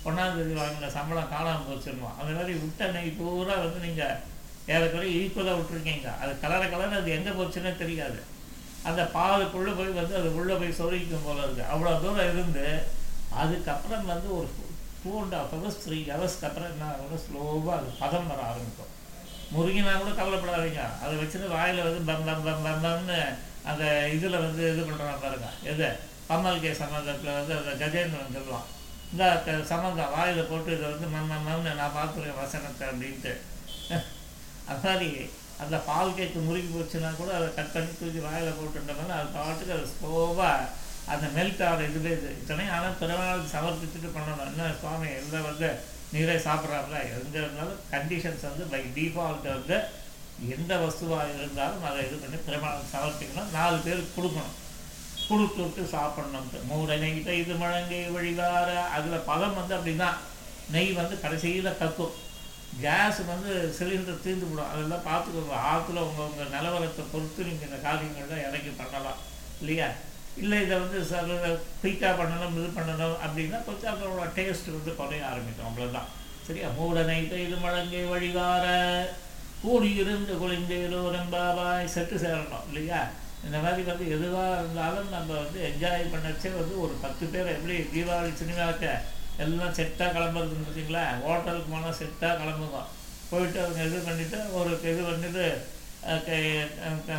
ஒன்றாந்தேதி வாங்கின சம்பளம் காணாமல் போச்சிருவோம் அந்த மாதிரி விட்ட நெய் பூரா வந்து நீங்கள் ஏறக்குறைய ஈக்குவலாக விட்டுருக்கீங்க. அது கலர கலர் அது எங்கே போச்சுன்னே தெரியாது. அந்த பாலுக்குள்ளே போய் வந்து அது உள்ளே போய் சொருகிக்கும் போல இருக்குது அவ்வளோ தூரம் இருந்து அதுக்கப்புறம் வந்து ஒரு two and half hours three ஹவர்ஸ்க்கு அப்புறம் என்ன ஆகும்னா ஸ்லோவாக அது பதம் வர ஆரம்பிக்கும். முருகினா கூட கவலைப்படாதீங்க. அதை வச்சுட்டு வாயில் வந்து பம் பம் பம் பம் பம்னு அந்த இதில் வந்து இது பண்ணுறான் பாருங்க. எது? பம்மல்கே கே சம்மந்தத்தில் வந்து அந்த கஜேந்திரன் சொல்லுவான். இந்த சம்மந்தம் வாயில் போட்டு இதை வந்து மண் மம் மம்னு நான் பார்த்துருக்கேன் வசனத்தை அப்படின்ட்டு. அது மாதிரி அந்த பால் கேக்கு முறுக்கி போச்சுன்னா கூட அதை கட் பண்ணி தூக்கி வாயில் போட்டுட்டோம்னா அது பாட்டுக்கு அது ஸ்லோவாக அந்த மெல்ட் ஆகிற இதுவே இது. இத்தனையும் ஆனால் பிறநாளுக்கு சமர்ப்பிச்சுட்டு பண்ணணும். என்ன சுவாமி எல்லாம் வந்து நீரே சாப்பிட்றாருல? எங்கே இருந்தாலும் கண்டிஷன்ஸ் வந்து பை டிஃபால்ட் வந்து எந்த வஸ்துவாக இருந்தாலும் அதை இது பண்ணி பெருமாளுக்கு சமர்ப்பிக்கணும். நாலு பேருக்கு கொடுக்கணும். கொடுத்து விட்டு சாப்பிட்ணுன்ட்டு மூட நெய்கிட்ட இது முழங்கை வழிவார அதில் பதம் வந்து அப்படிதான். நெய் வந்து கடைசியில் கக்கும். கேஸ் வந்து சிலிண்டர் தீர்ந்து விடும் அதெல்லாம் பார்த்துக்கோங்க. ஆற்றுல உங்கள் உங்கள் நிலவரத்தை பொறுத்து நீங்கள் இந்த காரியங்கள்லாம் இறக்கி பண்ணலாம். இல்லையா? இல்லை இதை வந்து சில குயிக்காக பண்ணணும் இது பண்ணணும் அப்படின்னா கொஞ்சம் அதோட டேஸ்ட் வந்து குறைய ஆரம்பிக்கும். அவ்வளோதான் சரியா? மூடனை நைட்டு இது முழங்கை வழிவார கூடியிருந்து குளிந்தேரோ பாபாய் செட்டு சேரணும் இல்லையா? இந்த மாதிரி வந்து எதுவாக இருந்தாலும் நம்ம வந்து என்ஜாய் பண்ணச்சே வந்து ஒரு பத்து பேர் எப்படி தீபாவளி சினிமாவுக்கு எல்லாம் செட்டாக கிளம்புறதுன்னு பார்த்தீங்களா? ஹோட்டலுக்கு போனால் செட்டாக கிளம்புங்க போயிட்டு அவங்க இது பண்ணிவிட்டு ஒரு இது பண்ணிட்டு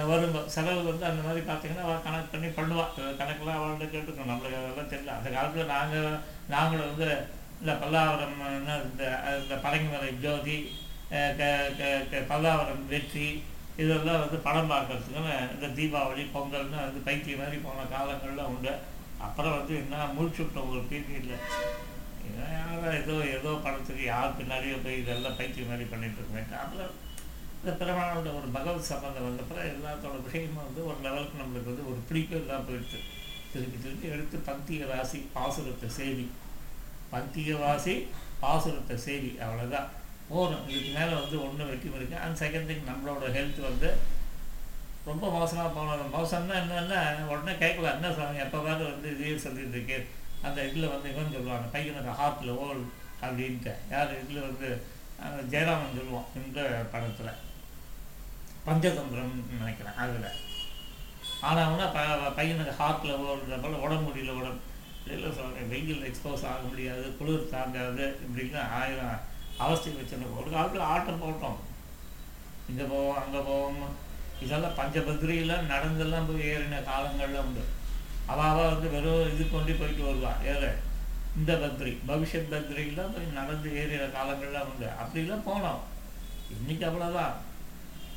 வரும் க- செலவு வந்து அந்த மாதிரி பார்த்தீங்கன்னா அவள் கணக்கு பண்ணி பண்ணுவாள் கணக்கெல்லாம் அவள்கிட்ட கேட்டுக்கணும். நம்மளுக்கு அதெல்லாம் தெரியல. அந்த காலத்தில் நாங்கள் நாங்களும் வந்து இந்த பல்லாவரம் என்ன இந்த இந்த பழங்கிமலை ஜோதி க- க- பல்லாவரம் வெற்றி இதெல்லாம் வந்து படம் பார்க்கறதுக்குன்னு இந்த தீபாவளி பொங்கல்னு வந்து பைத்திய மாதிரி போன காலங்கள்லாம் உண்டு. அப்புறம் வந்து என்ன முடிச்சு விட்டோம் ஒரு பீரியடில் இவன் யாரோ ஏதோ ஏதோ படத்துக்கு யார் பின்னாடியோ போய் இதெல்லாம் பைத்தியம் மாதிரி பண்ணிட்டு இருக்கேன் அதில் இந்த பெருமானோட ஒரு பகவத் சம்பந்தம் வந்தப்பறம் எல்லாத்தோட விஷயமும் வந்து ஒரு லெவலுக்கு நம்மளுக்கு வந்து ஒரு பிடிப்பு எல்லாம் போயிடுச்சு. திருப்பி திருப்பி எடுத்து பக்திய வாசி பாசுரத்தை சேவி பக்திய வாசி பாசுரத்தை சேவி அவ்வளோதான் போகணும் இதுக்கு மேலே வந்து ஒன்றும் வெட்டி இருக்குது அண்ட் செகண்ட் திங் நம்மளோட ஹெல்த் வந்து ரொம்ப மோசமாக போனது. மோசம்னா என்னென்னா உடனே கேட்கல. என்ன சாமி? எப்போ பார்த்து வந்து இதே சொல்லிட்டு இருக்கு. அந்த இதில் வந்து இவன் சொல்லுவாங்க பையனுக்கு ஹார்ட்டில் ஓல் அப்படின்ட்டு. யார்? இதில் வந்து ஜெயராமன் சொல்லுவோம் இந்த படத்தில். பஞ்சதந்திரம்னு நினைக்கிறேன் அதில். ஆனால் ப பையனுக்கு ஹார்ட்டில் ஓடுற போல் உடம்பு முடியல உடம்பு இல்லை சொல்கிறேன் வெயில் எக்ஸ்போஸ் ஆக முடியாது குளிர் தாங்காது இப்படின்னு ஆயிரம் அவஸ்தைக்கு வச்சுருக்கோம் ஒரு காலத்தில் ஆட்டம் போட்டோம். இங்கே போவோம் அங்கே போவோம் இதெல்லாம் பஞ்சபத்ரியில் நடந்தெல்லாம் போய் ஏறின காலங்கள்லாம் உண்டு. அவள் வந்து வெறும் இது கொண்டு போயிட்டு வருவாள் ஏற இந்த பத்ரி பவிஷத் பத்ரிலாம் போய் நடந்து ஏறிய காலங்கள்லாம் உண்டு அப்படிலாம் போனோம். இன்னைக்கு அவ்வளோதான்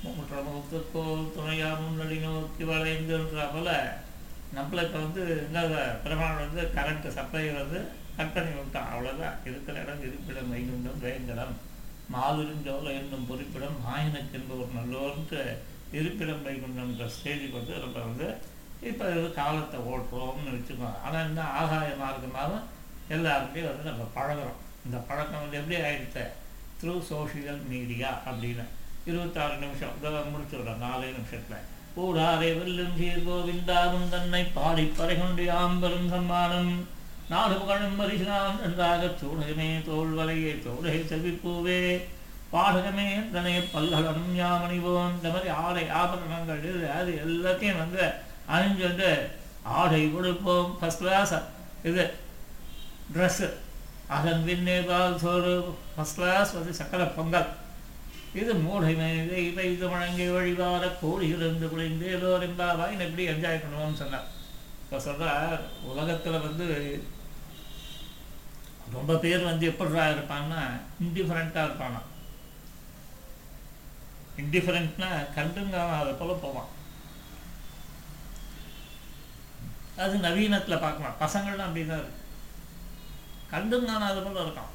முற்றமுகத்துக்கோ துணையா முன்னணி நோக்கி வளைந்துன்ற போல நம்மளுக்கு வந்து இந்த பிரமாணம் வந்து கரண்ட் சப்ளை வந்து கட் பண்ணி விட்டான். அவ்வளோதான் இருக்கிற இடம் இருப்பிடம் வைகுண்டம் வேங்கடம். மாதுரிஞ்சோல என்னும் பொறிப்பிடம் மாயனுக்கு என்பவர் நல்லோர்ன்ட்டு இருப்பிடம் வைகுண்டம்ன்ற ஸ்டேஜுக்கு வந்து நம்ம வந்து இப்போ இது காலத்தை ஓட்டுறோம்னு வச்சுக்கோங்க. ஆனால் என்ன ஆகாய மார்க்கமாகவும் எல்லாருக்கிட்டையும் வந்து நம்ம பழகுறோம். இந்த பழக்கம் வந்து எப்படி ஆயிடுச்சு? த்ரூ சோஷியல் மீடியா அப்படின்னு. இருபத்தாறு நிமிஷம். இதை முடிச்சுடுறோம் நாலே நிமிஷத்தில். கூடாரை வெல்லும் சீர் கோவிந்தாரும் தன்னை பாடி பறைகொண்டு ஆம்பெரும் சம்மானம். நாடு புகழும் மரிசினான் என்றாக சூடகமே தோல்வலையே சோடகை செவிப்பூவே. பாடகமே தனைய பல்லகனும் யாமணிவோம். இந்த மாதிரி ஆடை ஆபரணங்கள் அது எல்லாத்தையும் வந்து அணிஞ்சு வந்து ஆடை கொடுப்போம் ஃபஸ்ட் கிளாஸ் இது ட்ரெஸ்ஸு அதன் பின்னே பால் சோறு. ஃபஸ்ட் கிளாஸ் வந்து சக்கரை பொங்கல். இது மூடை இதை இது வழங்கி வழிபாட கோடியிலிருந்து குளிந்து எல்லோரும் பாபாய் எப்படி என்ஜாய் பண்ணுவோம்னு சொன்னார். இப்போ சொல்கிறார் உலகத்தில் வந்து ரொம்ப பேர் வந்து எப்படிரா இருப்பான்னா இன்டிஃபரெண்ட்டாக இருப்பானா இன்டிஃபரெண்ட்னா அதை போல போவான். அது நவீனத்தில் பார்க்கலாம். பசங்கள்லாம் அப்படி தான் இருக்கு. கண்டும் காணாத போல இருக்கான்.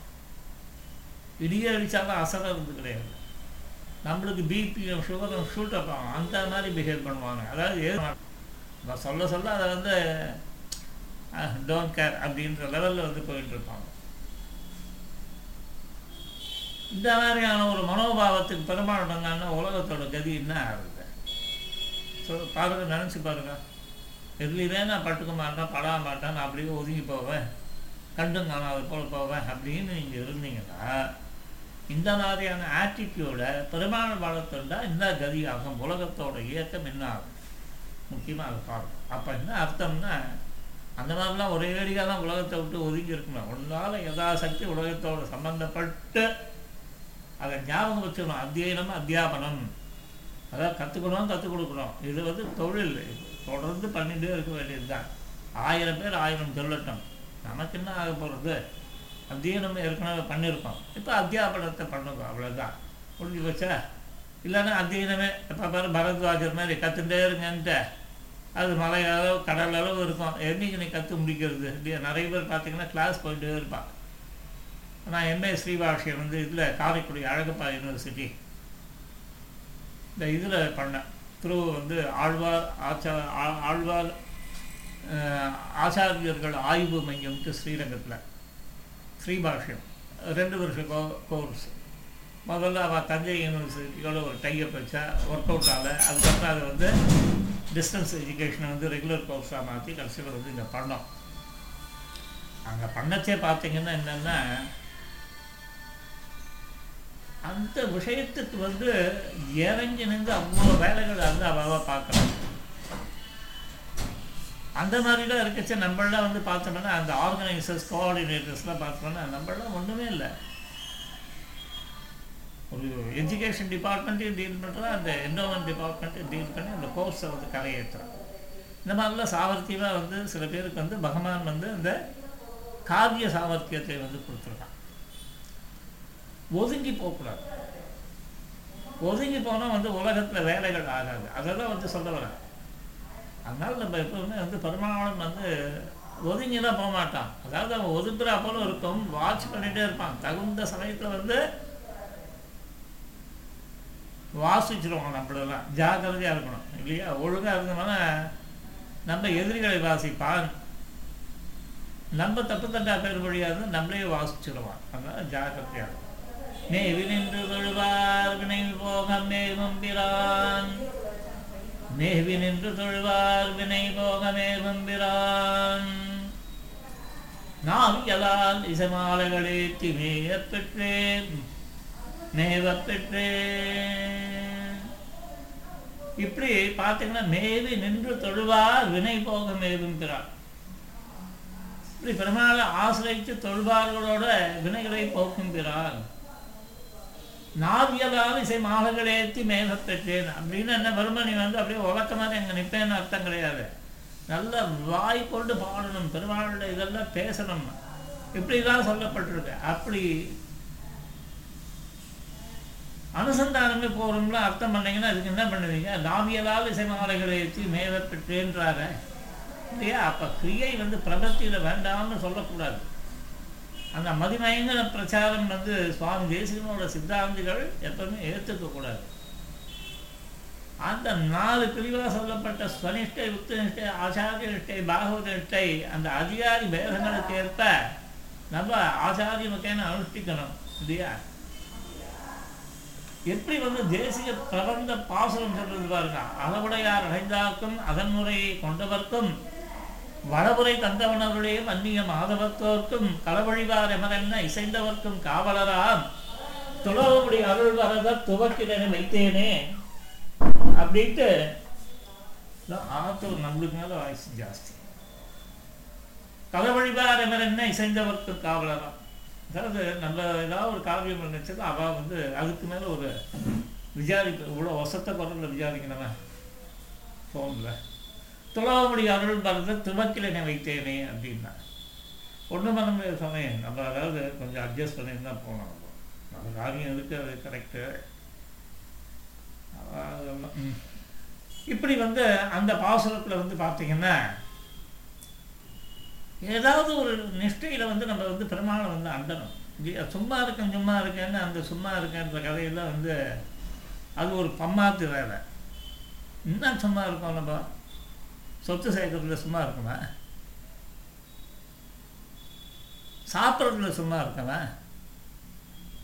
இடிய அடித்தாலும் அசரம் கிடையாது. நம்மளுக்கு பிபியும் சுகரும் ஷூட் அப் ஆகும். அந்த மாதிரி பிஹேவ் பண்ணுவாங்க. அதாவது ஏ நான் சொல்ல சொல்ல அதை வந்து டோன்ட் கேர் அப்படின்ற லெவலில் வந்து போயிட்டு இருப்பாங்க. இந்த மாதிரியான ஒரு மனோபாவத்துக்கு பெருமாட்டங்கன்னா உலகத்தோட கதி என்ன ஆகுது? ஸோ பாருங்க நினச்சி பாருங்கள் எதுலையுமே நான் பட்டுக்க மாட்டேன் படாக மாட்டேன் நான் அப்படியே ஒதுங்கி போவேன். கண்டும் காணாத போல் போவேன் அப்படின்னு நீங்கள் இருந்தீங்கன்னா இந்த மாதிரியான ஆட்டிடியூடை பெருமான வளர்த்துண்டா இந்த கதி ஆகும் உலகத்தோட இயக்கம் என்ன ஆகும்? முக்கியமாக அதை பார்க்கணும். அப்போ என்ன அர்த்தம்னா அந்த மாதிரிலாம் ஒரே தான் உலகத்தை விட்டு ஒதுங்கி இருக்கணும். ஒன்றால் யதாசக்தி உலகத்தோட சம்மந்தப்பட்டு அதை ஞாபகம் வச்சுக்கணும். அத்தியனம் அத்தியாபனம். அதாவது கற்றுக்கணும் கற்றுக் கொடுக்கணும் இது வந்து தொழில். தொடர்ந்து பண்ணிகிட்டே இருக்க வேண்டியது தான் ஆயிரம் பேர் ஆயிரம் சொல்லட்டும். நமக்கு என்ன ஆக போகிறது அத்தியனம் ஏற்கனவே பண்ணியிருக்கோம். இப்போ அத்தியாபனத்தை பண்ணுவோம் அவ்வளோதான் முடிஞ்சு போச்சா? இல்லைன்னா அத்தியனமே எப்போ பாரு பரத்வாஜர் மாதிரி கற்றுட்டே இருங்கன்ட்டு. அது மலை அளவு கடல் அளவு இருக்கும். என்றைக்கு நீ கற்று முடிக்கிறது? இல்லையா நிறைய பேர் பார்த்தீங்கன்னா கிளாஸ் போயிட்டே இருப்பான். நான் எம்ஏ ஸ்ரீபாஷியம் வந்து இதில் காரைக்குடி அழகப்பா யூனிவர்சிட்டி இந்த இதில் பண்ணேன் த்ரூ வந்து ஆழ்வார் ஆச்சா ஆ- ஆழ்வார் ஆச்சாரியர்கள் ஆய்வு மையம்ட்டு ஸ்ரீரங்கத்தில். ஸ்ரீபாஷ்யம். ரெண்டு வருஷம் கோ கோர்ஸ் முதல்ல அவள் தஞ்சை யூனிவர்சிட்டியோட ஒரு டைப் வச்சா ஒர்க் அவுட் ஆகலை. அதுக்கப்புறம் அதை வந்து டிஸ்டன்ஸ் எஜுகேஷனை வந்து ரெகுலர் கோர்ஸாக மாற்றி கடைசியில் வந்து இங்கே பண்ணோம். அங்கே பண்ணச்சே பார்த்தீங்கன்னா என்னென்னா அந்த விஷயத்துக்கு வந்து இறங்கி நின்று அவ்வளோ வேலைகள் வந்து அவ்வளோவா பார்க்கலாம் அந்த மாதிரிலாம் இருக்கச்சே. நம்மளாம் வந்து பார்த்தோம்னா அந்த ஆர்கனைசர்ஸ் கோஆர்டினேட்டர்ஸ்லாம் பார்த்தோம்னா நம்மளாம் ஒன்றுமே இல்லை. ஒரு எஜுகேஷன் டிபார்ட்மெண்ட்டையும் டீல் பண்ணுறோம் அந்த என்டோமெண்ட் டிபார்ட்மெண்ட்டையும் டீல் பண்ணி அந்த கோர்ஸை வந்து கரையேற்றுறோம் இந்த மாதிரிலாம் சாமர்த்தியமாக வந்து சில பேருக்கு வந்து பகவான் வந்து அந்த காவிய சாமர்த்தியத்தை வந்து கொடுத்துருக்கான். ஒதுங்கி போகக்கூடாது. ஒதுங்கி போனால் வந்து உலகத்தில் வேலைகள் ஆகாது. அதெல்லாம் வந்து சொல்ல வரேன் அதனால் நம்ம எப்பவுமே வந்து பெருமாளும் வந்து ஒதுங்கிலாம் போக மாட்டான். அதாவது அவன் ஒதுங்குறா போல இருக்கும் வாட்ச் பண்ணிகிட்டே இருப்பான். தகுந்த சமயத்தில் வந்து வாசிச்சிருவாங்க நம்மளெல்லாம். ஜாக்கிரதையாக இருக்கணும் இல்லையா? ஒழுங்காக இருந்தோம்னா நம்ம எதிரிகளை வாசிப்பான். நம்ம தப்பு தண்டா பேர் வழியாக நம்மளே வாசிச்சிருவான். அதனால ஜாக்கிரதையாக இருக்கும் மேவி நின்று தொழுவார் வினை போக மேவம்பிரான் மேவி நின்று தொழுவார் வினை போக மேவம்பிரான் நாவியலால் இசைமாலைகளே திமேயப் பெற்றேன் மேவப் பெற்றேன். இப்படி பார்த்தீங்கன்னா மேவி நின்று தொழுவார் வினை போக மேவுங்கிறார் இப்படி பெருமாளை ஆசிரியத்து தொழுவார்களோட வினைகளை போக்குங்கிறார் நாவியலால் இசை மாலைகளேத்தி மேக அப்படின்னு என்ன பெருமை வந்து அப்படியே உலக்கமாக எங்கே நிற்பேன்னு அர்த்தம் கிடையாது நல்ல வாய் கொண்டு பாடணும் பெருமாளுடைய இதெல்லாம் பேசணும் இப்படிதான் சொல்லப்பட்டிருக்கு அப்படி அனுசந்தானமே போகிறோம்ல அர்த்தம் பண்ணீங்கன்னா அதுக்கு என்ன பண்ணுவீங்க இசை மாலைகளை ஏற்றி மேவ இல்லையா அப்போ கிரியை வந்து பிரபத்தியில் வேண்டாம்னு சொல்லக்கூடாது அந்த மதிமயங்கர பிரச்சாரம் வந்து சுவாமி தேசிகனோட சித்தாந்திகள் எப்பவுமே ஏற்றுக்கக்கூடாது அந்த நாலு பிரிவாக சொல்லப்பட்ட ஸ்வனிஷ்டை உத்தனிஷ்டை ஆச்சாரிய நிஷ்டை பாகவத நிஷ்டை அந்த அதிகாரி பேதங்களுக்கு ஏற்ப நம்ம ஆச்சாரிய முக்கியம் அனுஷ்டிக்கணும் இல்லையா? எப்படி வந்து தேசிய பிரபந்த பாசுரம் சொல்றது பாருங்க அளவுடையார் அடைந்தார்க்கும் அதன் முறையை கொண்டவர்க்கும் வடபுரை தந்தவனருடைய மன்னிய மாதவத்தோர்க்கும் களவழிவார் எமரென்ன இசைந்தவர்க்கும் காவலராம். துளவுபடி அருள் வரத துவக்கிடனை வைத்தேனே அப்படின்ட்டு ஆத்தூர் நம்மளுக்கு மேல வாய்ஸ் ஜாஸ்தி. களவழிவார் எமரென்ன இசைந்தவர்க்கும் காவலராம். அதாவது நல்ல ஏதாவது ஒரு காவியம் நினைச்சது அவள் வந்து அதுக்கு மேலே ஒரு விசாரிப்பு இவ்வளோ வசத்த குரலில் விசாரிக்கணுமே ஃபோனில் துளாவடி அருள் பரத துவக்கிலனை வைத்தேனே அப்படின்னா பண்ண முடியாத சமயம். நம்ம அதாவது கொஞ்சம் அட்ஜஸ்ட் பண்ணிட்டு தான் போகணும் நம்ம. நம்ம காரியம் இருக்கு அது கரெக்டு இப்படி வந்து அந்த பாசுரத்தில் வந்து பார்த்தீங்கன்னா ஏதாவது ஒரு நிஷ்டையில் வந்து நம்ம வந்து பெருமாளை வந்து அண்டணும். சும்மா இருக்கேன் சும்மா இருக்கேன்னு அந்த சும்மா இருக்கேன்ற கதையெல்லாம் வந்து அது ஒரு பம்மாத்து வேலை. இன்னும் சும்மா இருக்கோம் நம்ம? சொத்து சேர்க்கறதுல சும்மா இருக்கவன். சாப்பிட்றதுல சும்மா இருக்கவன்.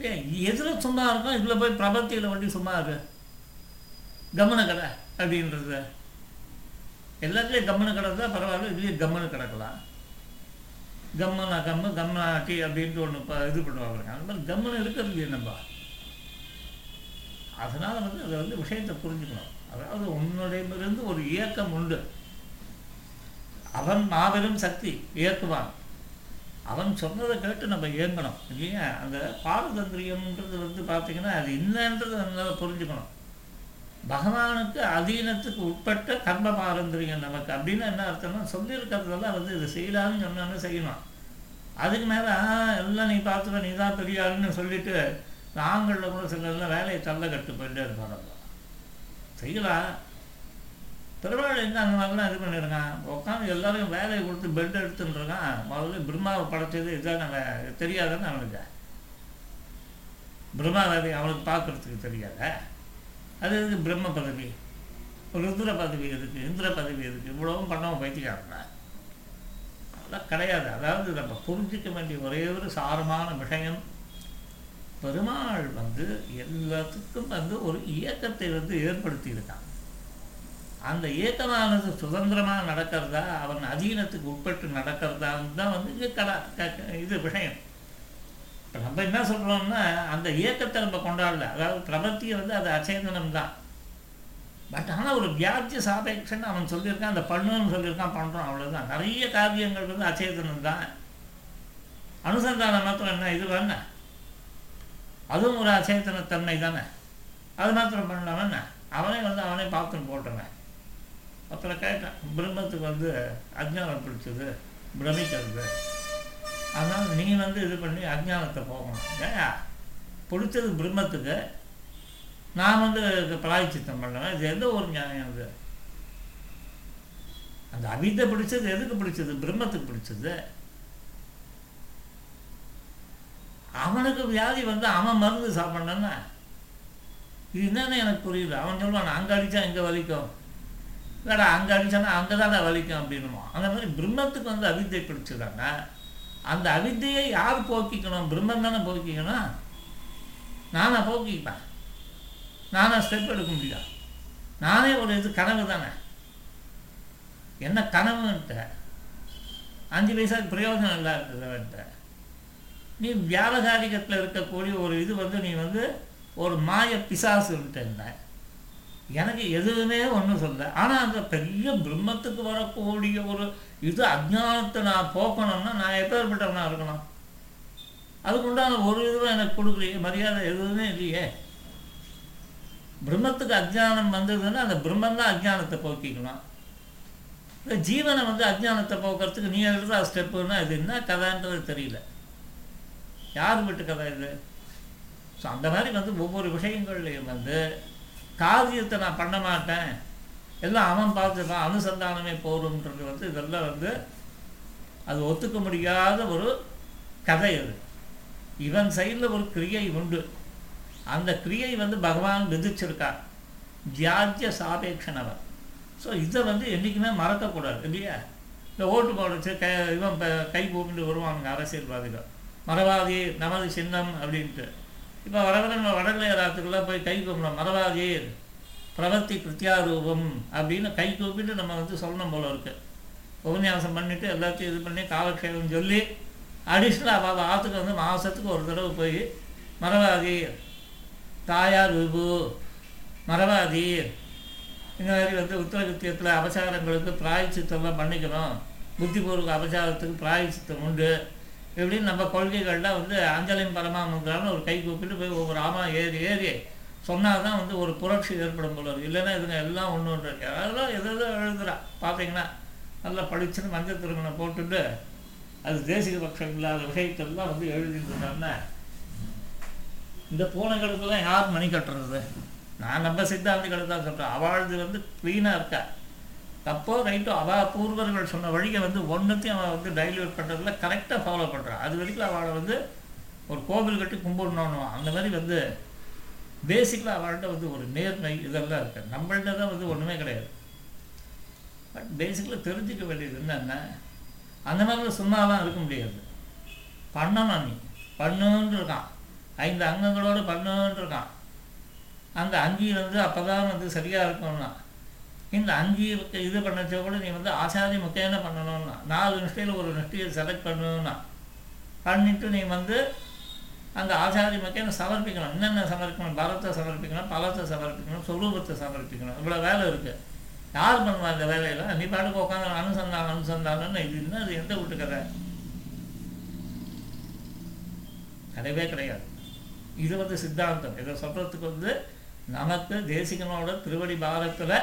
ஏ எதில் சும்மா இருக்கும் இதில் போய் பிரபத்தியில் வண்டி சும்மா இரு. கம்மனு கடை அப்படின்றது. எல்லாத்துலேயும் கம்மனு கிடந்தா பரவாயில்ல இதுலேயும் கம்மனு கிடக்கலாம். கம்மனா கம்மு கம்மனாட்டி அப்படின்ட்டு ஒன்று இப்போ இது பண்ணுவாங்க அந்த மாதிரி கம்மனு இருக்கிறது இல்லையே நம்ம. அதனால் வந்து அதை வந்து விஷயத்தை புரிஞ்சுக்கணும். அதாவது உன்னுடைய இருந்து ஒரு இயக்கம் உண்டு. அவன் மாபெரும் சக்தி இயக்குவான் அவன் சொன்னதை கேட்டு நம்ம இயங்கணும் இல்லையா? அந்த பாரதந்திரியம்ன்றது வந்து பார்த்திங்கன்னா அது என்னன்றது நம்மளால் புரிஞ்சுக்கணும். பகவானுக்கு அதீனத்துக்கு உட்பட்ட கர்ம பாரம்பரியம் நமக்கு. அப்படின்னு என்ன அர்த்தம்னா சொல்லியிருக்கிறதெல்லாம் வந்து இது செய்யலாம்னு சொன்னாலும் செய்யணும். அதுக்கு மேலே எல்லாம் நீ பார்த்துக்க நீ தான் பெரிய ஆளுன்னு சொல்லிட்டு நாங்களில் கூட சிலர்லாம் வேலையை தள்ள கட்டு போயிட்டே இருப்பாங்க. செய்யலாம். பெருமாள் என்ன அந்த மாதிரிலாம் இது பண்ணியிருக்கான் உட்காந்து எல்லாரும் வேலையை கொடுத்து பெட் எடுத்துட்டுருக்கான் முதல்ல பிரம்மாவை படைச்சது இதுதான் நம்ம தெரியாதுன்னு அவனுக்கு பிரம்மா வேலை அவனுக்கு பார்க்குறதுக்கு தெரியாத. அது எதுக்கு பிரம்ம பதவி. ருத்ர பதவி எதுக்கு? இந்திர பதவி எதுக்கு? இவ்வளவும் பண்ணவன் பைத்தியாருங்க அதெல்லாம் கிடையாது. அதாவது நம்ம புரிஞ்சிக்க வேண்டிய ஒரே ஒரு சாரமான விஷயம் பெருமாள் வந்து எல்லாத்துக்கும் வந்து ஒரு இயக்கத்தை வந்து ஏற்படுத்தியிருக்காங்க அந்த இயக்கமானது சுதந்திரமாக நடக்கிறதா அவன் அதீனத்துக்கு உட்பட்டு நடக்கிறதான்னு தான் வந்து இங்கே இது விஷயம். இப்போ நம்ம என்ன சொல்கிறோம்னா அந்த இயக்கத்தை நம்ம கொண்டாடல. அதாவது பிரபத்தியை வந்து அது அச்சேதனம் தான். பட் ஆனால் ஒரு வியாஜ்ய சாபேட்சன்னு அவன் சொல்லியிருக்கான் அந்த பண்ணுன்னு சொல்லியிருக்கான் பண்ணுறோம் அவ்வளோதான் நிறைய காவியங்கள் வந்து அச்சேதனம் தான். அனுசந்தானம் மாத்திரம் என்ன இது வேணா அதுவும் ஒரு அச்சேதனத்தன்மை தானே? அது மாத்திரம் பண்ணலாம அவனே வந்து அவனே பார்த்துன்னு போட்டுருவேன் அப்புறம் கேட்டேன் பிரம்மத்துக்கு வந்து அஜ்ஞானம் பிடிச்சது பிரமிக்கிறது. அதனால் நீ வந்து இது பண்ணி அஜ்ஞானத்தை போகணும். ஏயா? பிடிச்சது பிரம்மத்துக்கு. நான் வந்து பிராய்ச்சித்தம் பண்ணுவேன் இது எந்த ஒரு நியாயம் அது? அந்த அவித்தை பிடிச்சது எதுக்கு பிடிச்சது? பிரம்மத்துக்கு பிடிச்சது. அவனுக்கு வியாதி வந்து அவன் மருந்து சாப்பிடணுன்னா இது என்னன்னு எனக்கு புரியுது அவன் சொல்லுவான் அங்கே அடித்தா இங்கே வலிக்கும். இல்லைடா அங்கே அடித்தானா அங்கே தானே வலிக்கும் அப்படின்னுவான். அந்த மாதிரி பிரம்மத்துக்கு வந்து அவித்தை பிடிச்சதாங்க அந்த அவித்தையை யார் போக்கிக்கணும்? பிரம்மன் தானே போக்கிக்கணும்? நானாக போக்கிப்பேன். நானாக ஸ்டெப் எடுக்க முடியும் நானே ஒரு இது கனவு தானே. என்ன கனவுன்ட்ட? அஞ்சு வயசாக பிரயோஜனம் இல்லை இருக்கிறவன்ட்ட நீ வியாபகாரிகத்தில் இருக்கக்கூடிய ஒரு இது வந்து நீ வந்து ஒரு மாய பிசாசுன்ட்ட எனக்கு எதுவுமே ஒன்றும் சொல்ல ஆனால் அந்த பெரிய பிரம்மத்துக்கு வரக்கூடிய ஒரு இது அஜ்ஞானத்தை நான் போக்கணும்னா நான் எப்பேற்பட்டவனாக இருக்கணும்? அதுக்கு உண்டான ஒரு இதுவும் எனக்கு கொடுக்கலையே மரியாதை எதுவுமே இல்லையே. பிரம்மத்துக்கு அஜ்ஞானம் வந்ததுன்னா அந்த பிரம்மன் தான் அஜ்ஞானத்தை போக்கிக்கணும். இந்த ஜீவனை வந்து அஜ்ஞானத்தை போக்குறதுக்கு நீ எழுதுற ஸ்டெப்புன்னா இது என்ன கதைன்றது தெரியல. யார் வீட்டு கதை இது? ஸோ அந்த மாதிரி வந்து ஒவ்வொரு விஷயங்கள்லையும் வந்து காரியத்தை நான் பண்ண மாட்டேன். எல்லாம் அவன் பார்த்துப்பான் அனுசந்தானமே போதும்ன்றது வந்து இதெல்லாம் வந்து அது ஒத்துக்க முடியாத ஒரு கதை அது. இவன் சைடில் ஒரு கிரியை உண்டு. அந்த கிரியை வந்து பகவான் விதிச்சிருக்கார். ஜியாஜ்ய சாபேக்ஷனவன் ஸோ இதை வந்து என்றைக்குமே மறக்கக்கூடாது இல்லையா? இந்த ஓட்டு போட வச்சு கை இவன் இப்போ கை கூப்பிட்டு வருவானுங்க அரசியல்வாதிகள். மரவாதி நமது சின்னம் அப்படின்ட்டு. இப்போ வரவரங்க வடநிலையராத்துக்குள்ளே போய் கை கூப்பிடணும் மரவாதி பிரவர்த்தி கிருத்தியாரூபம் அப்படின்னு கை கூப்பிட்டு நம்ம வந்து சொல்லணும் போல இருக்கு. உபன்யாசம் பண்ணிவிட்டு எல்லாத்தையும் இது பண்ணி காலக்ஷேபம் சொல்லி அடிஷ்னலாக அவள் ஆற்றுக்கு வந்து மாதத்துக்கு ஒரு தடவை போய் மரவாதீர் தாயார் விபு மரவாதீர் இந்த மாதிரி வந்து உத்தரகத்தியத்தில் அபசாரங்களுக்கு பிராயச்சித்தம்லாம் பண்ணிக்கணும். புத்திபூர்வ அபசாரத்துக்கு பிராயச்சித்தம் உண்டு. இப்படின்னு நம்ம கொள்கைகள்லாம் வந்து அஞ்சலின் பரமாமந்திரான்னு ஒரு கை கூப்பிட்டு போய் ஒவ்வொரு ஆமா ஏறி ஏறி. சொன்னால் தான் வந்து ஒரு புரட்சி ஏற்படும் போல இருக்குது இல்லைன்னா இதுங்க எல்லாம் ஒன்று ஒன்று இருக்குது அதெல்லாம் எதோ எதோ எழுதுறா? பார்த்தீங்கன்னா நல்லா படிச்சுன்னு மஞ்சள் திருமணம் போட்டுட்டு அது தேசிய பட்சம் இல்லாத விஷயத்தெல்லாம் வந்து எழுதிட்டு இருந்தாங்கன்னா இந்த பூனைகளுக்கெல்லாம் யார் மணி கட்டுறது நான் நம்ம சித்தாந்திகளை தான் சொல்கிறேன் அவளது வந்து க்ளீனாக இருக்கா? தப்போ ரைட்டோ அவள் பூர்வர்கள் சொன்ன வழியை வந்து ஒன்றுத்தையும் அவள் வந்து டைல்யூட் பண்ணுறதுல கரெக்டாக ஃபாலோ பண்ணுறான் அது வரைக்கும் அவளை வந்து ஒரு கோவில் கட்டி கும்பிடணும் அந்த மாதிரி வந்து பேசிக்கலாக அவள்கிட்ட வந்து ஒரு நேர்மை இதெல்லாம் இருக்குது நம்மள்கிட்ட தான் வந்து ஒன்றுமே கிடையாது. பட் பேசிக்கலாக தெரிஞ்சுக்க வேண்டியது என்னென்ன அந்த மாதிரிலாம் சும்மாலாம் இருக்க முடியாது. பண்ணணும் நீ. பண்ணுன்னு இருக்கான். ஐந்து அங்கங்களோடு பண்ணுன்னு இருக்கான். அந்த அங்கி வந்து அப்போ தான் வந்து சரியாக இருக்கணும்னா இந்த அங்கீகத்தை இது பண்ணச்ச கூட நீ வந்து ஆசாரி முத்தேன பண்ணணும்னா நாலு நிஷ்டையில் ஒரு நிஷ்டையை செலக்ட் பண்ணணும்னா பண்ணிட்டு நீ வந்து அந்த ஆச்சாரி முக்கியம் சமர்ப்பிக்கணும். என்னென்ன சமர்ப்பிக்கணும்? பலத்தை சமர்ப்பிக்கணும் பலத்தை சமர்ப்பிக்கணும் சுரூபத்தை சமர்ப்பிக்கணும். இவ்வளோ வேலை இருக்குது யார் பண்ணுவா இந்த வேலையெல்லாம் நீ பாட்டுக்கு உட்காந்து அனுசந்தானம் அனுசந்தானம்னு இது என்ன? அது எந்த வீட்டு கதை? கிடையவே கிடையாது. இது வந்து சித்தாந்தம். இதை சொல்கிறதுக்கு வந்து நமக்கு தேசிகனோட திருவடி பாரத்தில்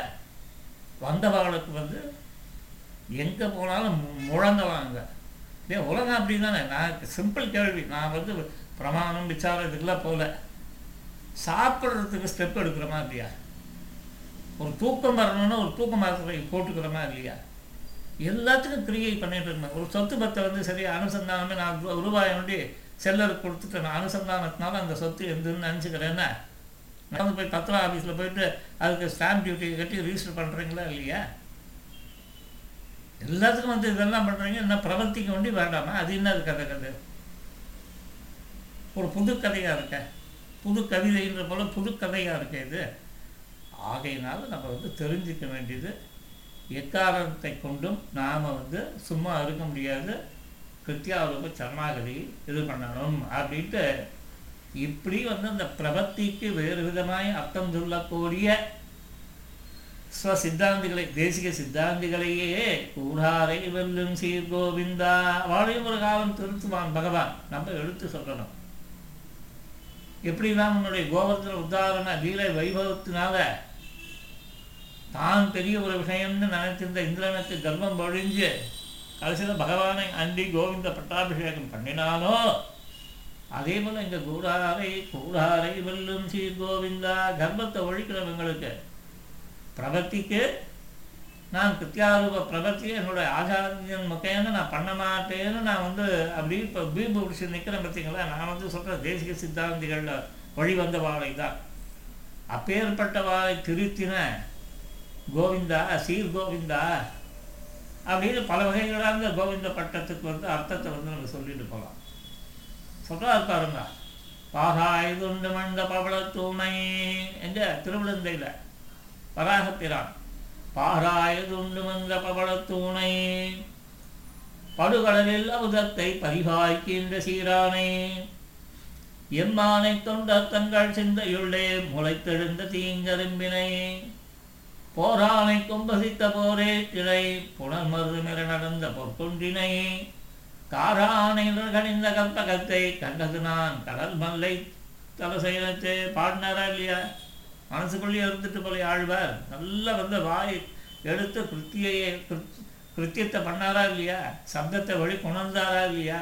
வந்தவர்களுக்கு வந்து எங்கே போனாலும் மு- முழங்குவாங்க ஏன் உலகம் அப்படி தானே நான் சிம்பிள் கேள்வி. நான் வந்து பிரமாணம் விசாரம் இதுக்கெல்லாம் போகல. சாப்பிட்றதுக்கு ஸ்டெப் எடுக்கிறோமா இல்லையா ஒரு தூக்கம் வரணும்னா ஒரு தூக்க மாத்திரை போட்டுக்கிறோமா இல்லையா எல்லாத்துக்கும் கிரியை பண்ணிட்டு இருக்கேன் ஒரு சொத்து பத்தை வந்து சரி அனுசந்தானமே நான் ரூபாய் வேண்டி செல்லருக்கு கொடுத்துட்டு நான் அனுசந்தானத்தினால அந்த சொத்து எதுன்னு நினச்சிக்கிறேன்னா நடந்து போய் தத்துவ ஆஃபீஸில் போயிட்டு அதுக்கு ஸ்டாம்ப் டியூட்டியை கட்டி ரிஜிஸ்டர் பண்ணுறீங்களா இல்லையா? எல்லாத்துக்கும் வந்து இதெல்லாம் பண்ணுறீங்க என்ன பிரவர்த்திக்க வேண்டி வேண்டாமா? அது என்னது கதை கதை? ஒரு புது கதையாக இருக்க? புது கவிதைன்ற போல புது கதையாக இருக்க இது? ஆகையினால நம்ம வந்து தெரிஞ்சுக்க வேண்டியது எக்காரணத்தை கொண்டும் நாம் வந்து சும்மா இருக்க முடியாது. கிருத்தியாவுக்கு சரணாகதி இது பண்ணணும் அப்படின்ட்டு இப்படி வந்து அந்த பிரபத்திக்கு வேறு விதமாய் அர்த்தம் சொல்லக்கூடிய ஸ்வ சித்தாந்திகளை தேசிக சித்தாந்திகளையே கூடாரை வெல்லும் சீர் கோவிந்தா வாழையும் ஒரு காலம் திருத்துவான் பகவான். நம்ம எடுத்து சொல்லணும். எப்படிலாம் உன்னுடைய கோவர்த்தன உத்தாரண லீலை வைபவத்தினால தான் பெரிய ஒரு விஷயம்னு நினைத்திருந்த இந்திரனுக்கு கர்ப்பம் பொழிஞ்சு கடைசியில் பகவானை அண்டி கோவிந்த பட்டாபிஷேகம் பண்ணினாலோ அதே போல் இந்த கூடாரை கூடாரை வெல்லும் சீர் கோவிந்தா கர்ப்பத்தை ஒழிக்கிறவங்களுக்கு பிரபத்திக்கு நான் கிருத்தியாரூப பிரபத்தி என்னுடைய ஆச்சாரியன் முக்கையான நான் பண்ண மாட்டேன்னு நான் வந்து அப்படி இப்போ பீம்பு பிடிச்சி நிற்கிறேன் பார்த்தீங்களா நான் வந்து சொல்கிறேன் தேசிக சித்தாந்திகளில் வழி வந்த வாழை தான் அப்பேற்பட்ட வாழை திருத்தின கோவிந்தா சீர் கோவிந்தா அப்படின்னு பல வகைகளாக கோவிந்த பட்டத்துக்கு வந்து அர்த்தத்தை வந்து நம்ம சொல்லிட்டு போகலாம் சொல்கிறாரு பாருங்க பாகாயுதுண்டு மண்ட பவள தூணை என்ற திருவிழந்தையில். வராகப்பிரான் பாராயதுண்டு மந்த பவள தூணை. படுகடலில் அமுதத்தை பரிகாய்க்கின்ற சீரானை. எம்மானை தொண்டர் தங்கள் சிந்தையுள்ளே முளைத்தெழுந்த தீங்கரும்பினை. போரானை கொம்பசித்த போரே திரை புனர்மருதுமிர நடந்த பொற்கொன்றினை. காரானை கணிந்த கற்பகத்தை கண்டது நான் கடல் மல்லை தலசைலத்தை பாடினாரா இல்லையா? மனசுக்குள்ளேயே இருந்துட்டு போல ஆழ்வார். நல்லா வந்து வாய் எடுத்து கிருத்தியையே கிருத்தியத்தை பண்ணாரா இல்லையா? சப்தத்தை வழி கொணர்ந்தாரா இல்லையா?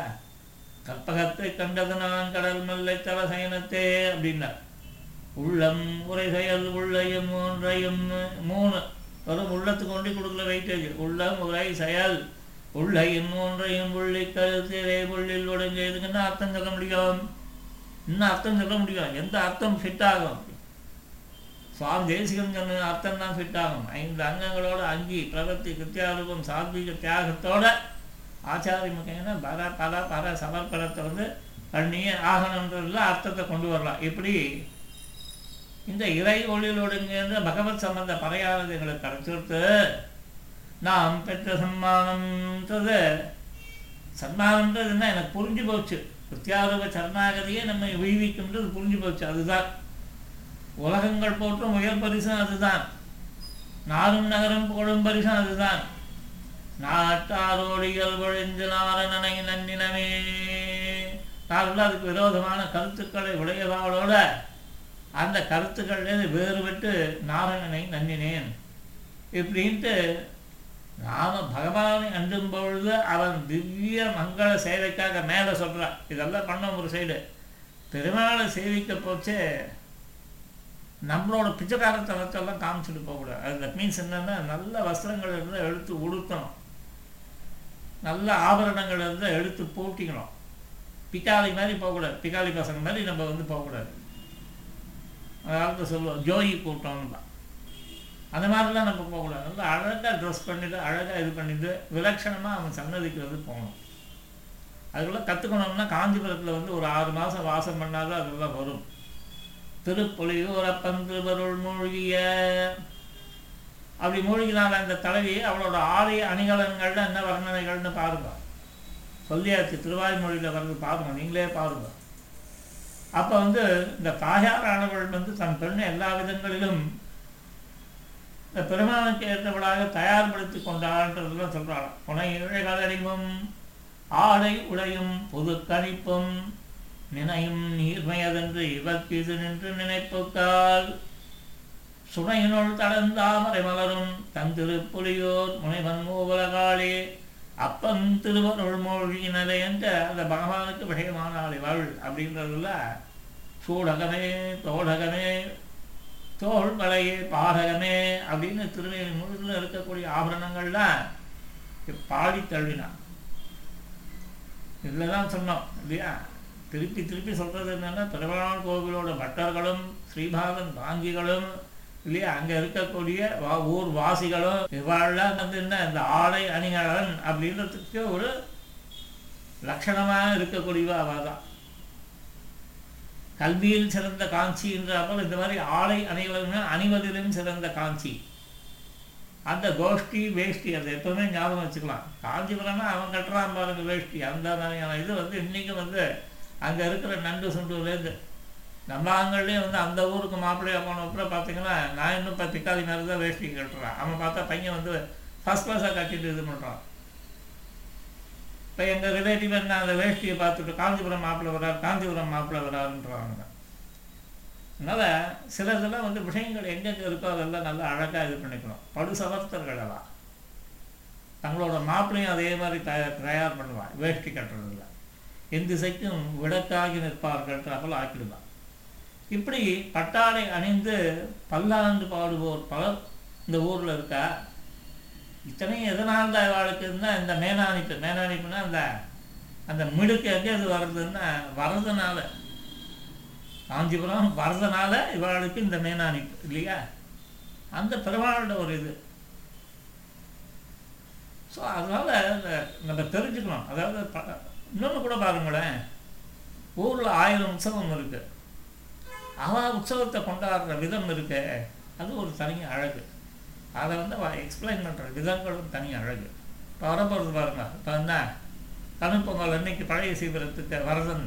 கற்பகத்தை கண்டது நான் கடல் மல்லை தலசயனத்தே அப்படின்னார். உள்ளம் உரை செயல் உள்ளையும் மூன்றையும் மூணு. வரும் உள்ளத்துக்கு கொண்டு கொடுக்கல வெயிட்டேஜ் உள்ளம் உரை செயல். உள்ளையும் மூன்றையும் உள்ளி கருத்திரை உள்ளில் உடஞ்ச இதுக்குன்னு அர்த்தம் சொல்ல முடியும்? இன்னும் அர்த்தம் சொல்ல முடியும்? எந்த அர்த்தம் ஃபிட் ஆகும்? சுவாமி தேசிகம் சொன்ன அர்த்தம் தான் ஃபிட் ஆகும். ஐந்து அங்கங்களோட அங்கி பிரவர்த்தி கிருத்தியாரூபம் சாத்வீக தியாகத்தோட ஆச்சாரிய முக்கியம்னா பர பல பர சமர்ப்பணத்தை வந்து பண்ணியே ஆகணுன்றதுல அர்த்தத்தை கொண்டு வரலாம். இப்படி இந்த இறை ஒளியிலோடுங்கிற பகவத் சம்பந்த பறையானது எங்களுக்கு கிடைச்சிருத்து. நாம் பெற்ற சன்மானம்ன்றது என்ன எனக்கு புரிஞ்சு போச்சு. பிரத்யாரூப சரணாகதியே நம்ம வீவிக்கும்ன்றது புரிஞ்சு போச்சு. அதுதான். உலகங்கள் போற்றும் உயர் பரிசும் அதுதான். நாரும் நகரம் போடும் பரிசும் அதுதான். நாட்டாரோடிகள் ஒழிந்து நாரணனை நன்னினமே நாங்கள் அதுக்கு விரோதமான கருத்துக்களை உடையவாளோட அந்த கருத்துக்கள்லேருந்து வேறுபட்டு நாரணனை நன்னினேன். இப்படின்ட்டு ராம பகவானை அஞ்சும் பொழுது அவன் திவ்ய மங்கள சேவைக்காக மேலே சொல்கிறான் இதெல்லாம் பண்ணோம் ஒரு சைடு பெருமாளை சேவிக்க போச்சு நம்மளோட பிச்சைக்காரத்தனத்தெல்லாம் காமிச்சிட்டு போகக்கூடாது அது தட் மீன்ஸ் என்னன்னா நல்ல வஸ்திரங்கள் இருந்தால் எடுத்து உடுத்தணும். நல்ல ஆபரணங்கள் இருந்தால் எடுத்து போட்டிக்கணும். பிக்காளி மாதிரி போகக்கூடாது பிக்காளி பசங்க மாதிரி நம்ம வந்து போகக்கூடாது அதாவது சொல்லுவோம் ஜோயி கூட்டம்னு தான் அந்த மாதிரிலாம் நம்ம போகக்கூடாது. வந்து அழகாக ட்ரெஸ் பண்ணிவிட்டு அழகாக இது பண்ணிட்டு விலட்சணமாக அவன் சன்னதிக்கு வந்து போகணும். அதுக்குள்ளே கற்றுக்கணும்னா காஞ்சிபுரத்தில் வந்து ஒரு ஆறு மாதம் வாசம் பண்ணாதான் அதெல்லாம் வரும். திருப்பொலியூரப்பன் திருவருள் மூழ்கிய. அப்படி மூழ்கினால அந்த தலைவி அவளோட ஆலய அணிகலன்கள்ல என்ன வர்ணனைகள்னு பாருங்க. சொல்லியாச்சு திருவாய்மொழியில் வர்றது பாருங்க நீங்களே பாருங்க. அப்போ வந்து இந்த தாயாரானவள் வந்து தன் பெண்ணை எல்லா விதங்களிலும் இந்த பெருமானுக்கு ஏற்றவளாக தயார்படுத்தி கொண்டான்றதுலாம் சொல்கிறாளாம் புனையுழை இழைகளறிவும் ஆடை உடையும் பொது கணிப்பும் நினையும் நீர்மையதென்று இவர்க்கு இது நின்று நினைப்புக்கால். சுனையினுள் தளர்ந்தாமரை மலரும் தன் திருப்புலியோர் முனைவன் மூவலகாளே அப்பன் திருவருள் மூழ்கினதை என்ற அந்த பகவானுக்கு விஷயமான இவள் அப்படின்றதுல சூடகமே தோடகமே தோல் வலையே அப்படின்னு திருநெல்வேலி முழுதில் இருக்கக்கூடிய ஆபரணங்கள்லாம் பாடி தள்ளினான் இதில் தான் சொன்னோம் இல்லையா? திருப்பி திருப்பி சொல்கிறது என்னென்னா பெருமாள் கோவிலோட பட்டர்களும் ஸ்ரீபாகன் காங்கிகளும் இல்லையா? அங்கே இருக்கக்கூடிய வா ஊர் வாசிகளும் இவாள்லாம் வந்து என்ன இந்த ஆடை அணிகலன் அப்படின்றதுக்கு ஒரு லட்சணமாக இருக்கக்கூடியவா அவள் தான் கல்வியில் சிறந்த காஞ்சி என்றாமல் இந்த மாதிரி ஆலை அணிவதுமே அணிவதிலும் சிறந்த காஞ்சி. அந்த கோஷ்டி வேஷ்டி அதை எப்பவுமே ஞாபகம் வச்சுக்கலாம். காஞ்சிபுரம்னா அவன் கட்டுறான் பாருங்க வேஷ்டி. அந்த மாதிரியான இது வந்து இன்றைக்கும் வந்து அங்கே இருக்கிற நண்டு சுண்டுலேருந்து நம்ம ஆண்கள்லேயும் வந்து அந்த ஊருக்கு மாப்பிள்ளையாக போனப்புறம் பார்த்தீங்கன்னா நான் இன்னும் இப்போ பிக்காளி மாதிரி தான் வேஷ்டி கட்டுறான். அவன் பார்த்தா பையன் வந்து ஃபஸ்ட் கிளாஸாக கட்டிட்டு இது பண்ணுறான் இப்போ எங்கள் ரிலேட்டிவ் என்ன அந்த வேஷ்டியை பார்த்துட்டு காஞ்சிபுரம் மாப்பிள்ளை வரார் காஞ்சிபுரம் மாப்பிள்ளை வராருன்றாங்க அதனால் சில இதெல்லாம் வந்து விஷயங்கள் எங்கெங்கே இருக்கோ அதெல்லாம் நல்லா அழகாக இது பண்ணிக்கணும். படு சமர்த்தர்களெல்லாம். தங்களோட மாப்பிள்ளையும் அதே மாதிரி தயார் தயார் பண்ணுவான் வேஷ்டி கட்டுறதில்ல எந்த திசைக்கும் விளக்காகி நிற்பார்கள் ஆக்கிடுவான் இப்படி பட்டாடை அணிந்து பல்லாண்டு பாடுவோர் பலர் இந்த ஊரில் இருக்கா? இத்தனையும் எதனால் தான் இவாளுக்குன்னா இந்த மேனாணிப்பு மேனாணிப்புனா அந்த அந்த மிடுக்கு எங்கே அது வர்றதுன்னா வரதுனால காஞ்சிபுரம் வர்றதுனால இவாளுக்கு இந்த மேனாணிப்பு இல்லையா? அந்த பெருமாளோட ஒரு இது. ஸோ அதனால் நம்ம தெரிஞ்சுக்கணும். அதாவது ப- இன்னொன்று கூட பாருங்களேன். ஊரில் ஆயிரம் உற்சவம் இருக்குது அவ உற்சவத்தை கொண்டாடுற விதம் இருக்கு. அது ஒரு தனி அழகு. அதை வந்து எக்ஸ்பிளைன் பண்ணுற விதங்களும் தனி அழகு. இப்போ வரப்போகிறது பாருங்க இப்போ என்ன? தனுப்பொங்கல் அன்னைக்கு பழைய சீவிரத்துக்கு வரதன்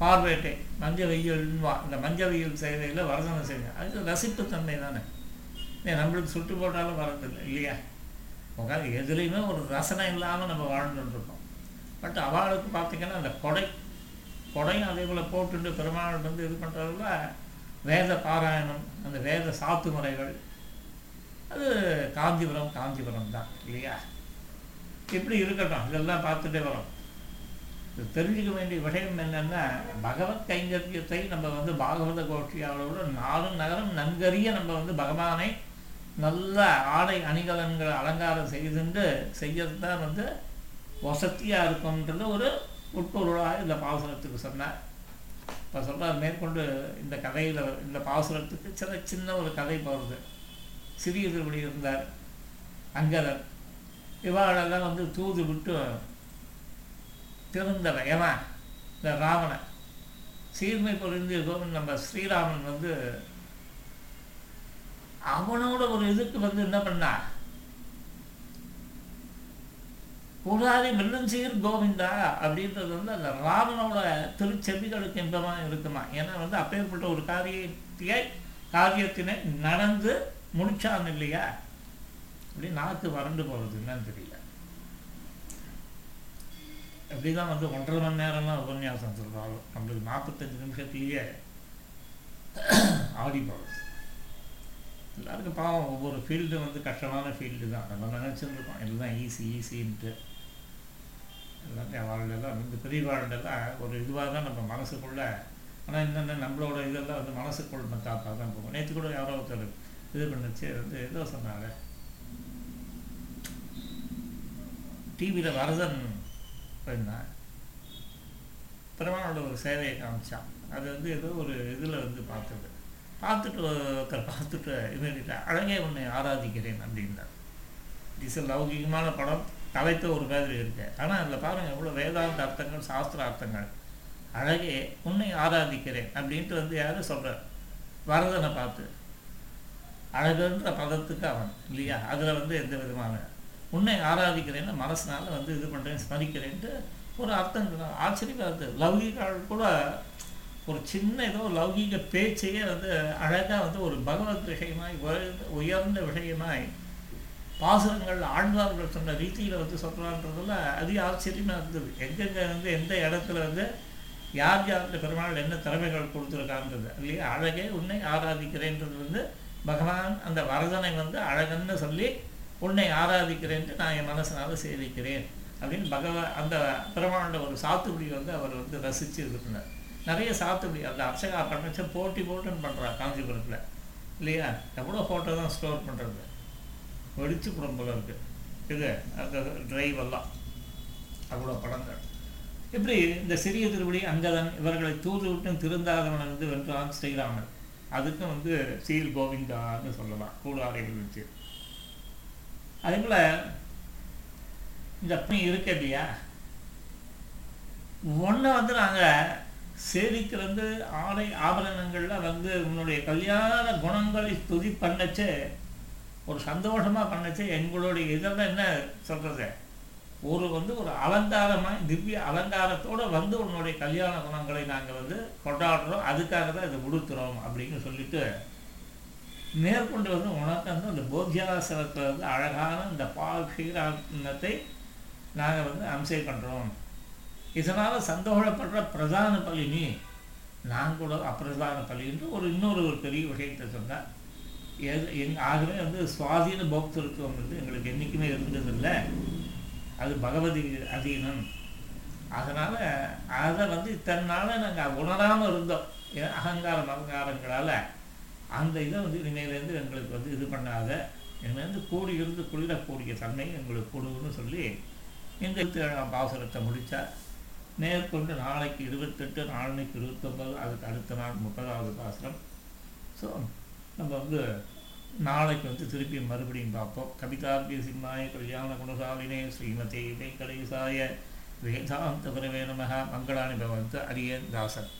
பார்வேட்டை மஞ்ச வெயில்வா இந்த மஞ்ச வெயில் செய்கையில் வரதனை செய்யுங்க அது ரசிப்புத்தன்மை தானே. ஏன் நம்மளுக்கு சுட்டு போட்டாலும் வரதில்லை இல்லையா? உட்காந்து எதுலேயுமே ஒரு ரசனை இல்லாமல் நம்ம வாழ்ந்துட்டுருக்கோம் பட் அவளுக்கு பார்த்தீங்கன்னா அந்த கொடை கொடையும் அதே போல் போட்டுட்டு பெருமாள் வந்து இது பண்ணுறதுல வேத பாராயணம் அந்த வேத சாத்து முறைகள் அது காஞ்சிபுரம் காஞ்சிபுரம் தான் இல்லையா? இப்படி இருக்கட்டும் இதெல்லாம் பார்த்துட்டே வரோம். இது தெரிஞ்சுக்க வேண்டிய விஷயம் என்னன்னா பகவத் கைங்கரியத்தை நம்ம வந்து பாகவத கோஷ்டியாளோட நாலு நகரம் நன்கறிய நம்ம வந்து பகவானை நல்ல ஆடை அணிகலன்களை அலங்காரம் செய்துண்டு செய்யறது தான் வந்து வசதியாக இருக்கும்ன்றது ஒரு உட்பொருளாக இந்த பாசுரத்துக்கு சொன்னார். இப்போ சொல்கிறார் மேற்கொண்டு இந்த கதையில் இந்த பாசுரத்துக்கு சில சின்ன ஒரு கதை போகிறது சிறிய திருப்படி இருந்தார். அங்கதர். இவாளெல்லாம் வந்து தூது விட்டு திருந்தவன் எவன் இந்த ராவணன். சீர்மை பொருந்திய கோவிந்த் நம்ம ஸ்ரீராமன் வந்து அவனோட ஒரு இதுக்கு வந்து என்ன பண்ணா கூடாதி மில்லஞ்சீர் கோவிந்தா அப்படின்றது வந்து அந்த ராமனோட திருச்செவிகளுக்கு இன்பமாக இருக்குமா? ஏன்னா வந்து அப்பேற்பட்ட ஒரு காரியத்தை காரியத்தினை நடந்து முடிச்சான் இல்லையா? அப்படி நாக்கு வறண்டு போகிறது என்னன்னு தெரியல. அப்படிதான் வந்து ஒன்றரை மணி நேரம்லாம் உபன்யாசம் சொல்கிறாலும் நம்மளுக்கு நாற்பத்தஞ்சு நிமிஷத்துலேயே ஆடி போகிறது எல்லாருக்கும் பாவம் ஒவ்வொரு ஃபீல்டு வந்து கஷ்டமான ஃபீல்டு தான். நம்ம நினச்சிருந்துருக்கோம் எல்லாம் ஈஸி ஈஸின்ட்டு எல்லாத்தையும் வாழ்ந்தெல்லாம் இந்த பெரிய வாழ்ந்தெல்லாம் ஒரு இதுவாக தான் நம்ம மனசுக்குள்ளே ஆனால் என்னென்ன நம்மளோட இதெல்லாம் வந்து மனசுக்குள்ள காப்பாக தான் போகும். நேற்று கூட யாரோ ஒருத்தர் இது பண்ணுச்சு வந்து ஏதோ சொன்னாங்க. டிவியில் வரதன் போயிருந்தேன் பெருமானோட ஒரு சேவையை காமிச்சான். அது வந்து ஏதோ ஒரு இதில் வந்து பார்த்தது பார்த்துட்டு ஒருத்தர் பார்த்துட்டு இமீடியட்டாக அழகே உன்னை ஆராதிக்கிறேன் அப்படின்னார். இஸ் லௌகிகமான படம். தலைப்பு ஒரு மாதிரி இருக்கு. ஆனால் அதில் பாருங்கள் எவ்வளோ வேதாந்த அர்த்தங்கள் சாஸ்திர அர்த்தங்கள். அழகே உன்னை ஆராதிக்கிறேன் அப்படின்ட்டு வந்து யாரும் சொல்கிறார் வரதனை பார்த்து. அழகுன்ற பதத்துக்கு அவன் இல்லையா? அதில் வந்து எந்த விதமான உன்னை ஆராதிக்கிறேன்னு மனசுனால வந்து இது பண்ணுறேன் ஸ்மரிக்கிறேன்ட்டு ஒரு அர்த்தம் ஆச்சரியமாக இருக்குது லௌகிகள் கூட ஒரு சின்ன ஏதோ லௌகீக பேச்சையே வந்து அழகாக வந்து ஒரு பகவத் விஷயமாய் உயர்ந்த உயர்ந்த விஷயமாய் பாசுரங்கள் ஆழ்வார்கள் சொன்ன ரீதியில் வந்து சொல்கிறான்றதுல அதிக ஆச்சரியமாக இருந்தது. எங்கெங்கே வந்து எந்த இடத்துல வந்து யார் யாருக்கு பெருமாள் என்ன திறமைகள் கொடுத்துருக்கான்றது இல்லையா? அழகே உன்னை ஆராதிக்கிறேன்றது வந்து பகவான் அந்த வரதனை வந்து அழகன்னு சொல்லி உன்னை ஆராதிக்கிறேன்ட்டு நான் என் மனசனால சேவிக்கிறேன் அப்படின்னு பகவ அந்த பெருமாளோட ஒரு சாத்துக்குடி வந்து அவர் வந்து ரசித்து இருக்கிறார் நிறைய சாத்துக்குடி அந்த அர்ச்சகா பண்ணச்சு போட்டி போட்டுன்னு பண்ணுறா காஞ்சிபுரத்தில். இல்லையா? எவ்வளோ ஃபோட்டோ தான் ஸ்டோர் பண்ணுறது வெடிச்சு குடும்பம் இருக்குது இது அந்த டிரைவ் எல்லாம். அவ்வளோ படங்கள். இப்படி இந்த சிறிய திருவடி அங்கதன் இவர்களை தூது விட்டு திருந்தாதவன் வந்து வென்றான் ஸ்ரீராமன். அதுக்கும் வந்து சீல் கோவிந்தான்னு சொல்லலாம் கூடாரைகள் வச்சு. அதே போல் இந்த பணி இருக்கு இல்லையா? ஒன்றை வந்து நாங்கள் சேவிக்கிறது ஆடை ஆபரணங்களில் வந்து உன்னுடைய கல்யாண குணங்களை துதி பண்ணச்சு ஒரு சந்தோஷமாக பண்ணச்சு எங்களுடைய இதெல்லாம் என்ன சொல்கிறது ஒரு வந்து ஒரு அலங்காரமாக திவ்ய அலங்காரத்தோடு வந்து உன்னுடைய கல்யாண குணங்களை நாங்கள் வந்து கொண்டாடுறோம். அதுக்காக தான் இதை கொடுத்துறோம் அப்படின்னு சொல்லிட்டு மேற்கொண்டு வந்து உனக்கு வந்து அந்த போத்தியாசனத்தில் வந்து அழகான இந்த பால் க்ஷீரானத்தை நாங்கள் வந்து அம்சை பண்ணுறோம் இதனால் சந்தோஷப்படுற பிரதான பலினி நான் கூட அப்பிரதான பலின்னு ஒரு இன்னொரு ஒரு பெரிய விஷயத்தை சொன்னார். எது எங் ஆகவே வந்து சுவாதீன போக்திருத்துவம் வந்து எங்களுக்கு என்றைக்குமே இருந்ததில்லை. அது பகவதி அதீனம் அதனால் அதை வந்து இத்தனை நாள் நாங்கள் உணராமல் இருந்தோம் அகங்காரம் அகங்காரங்களால் அந்த இதை வந்து இனிமேலேருந்து எங்களுக்கு வந்து இது பண்ணாத. இனிமேலேருந்து கூடி இருந்து தன்மை எங்களுக்கு கொடுன்னு சொல்லி இந்த இருபத்தி ஏழாம் பாசுரத்தை முடித்தா மேற்கொண்டு நாளைக்கு இருபத்தெட்டு நாளைக்கு இருபத்தொம்பது அதுக்கு அடுத்த நாள் முப்பதாவது பாசுரம். ஸோ நம்ம வந்து நாளைக்கு வந்து திருப்பி மறுபடியும் பார்ப்போம். கவிதாபிய சிம்மாய கல்யாண குணசாலினே ஸ்ரீமதே வெங்கடேசாய வேதாந்த குரவே நமக மங்களானி பவந்து அரியன் தாசன்.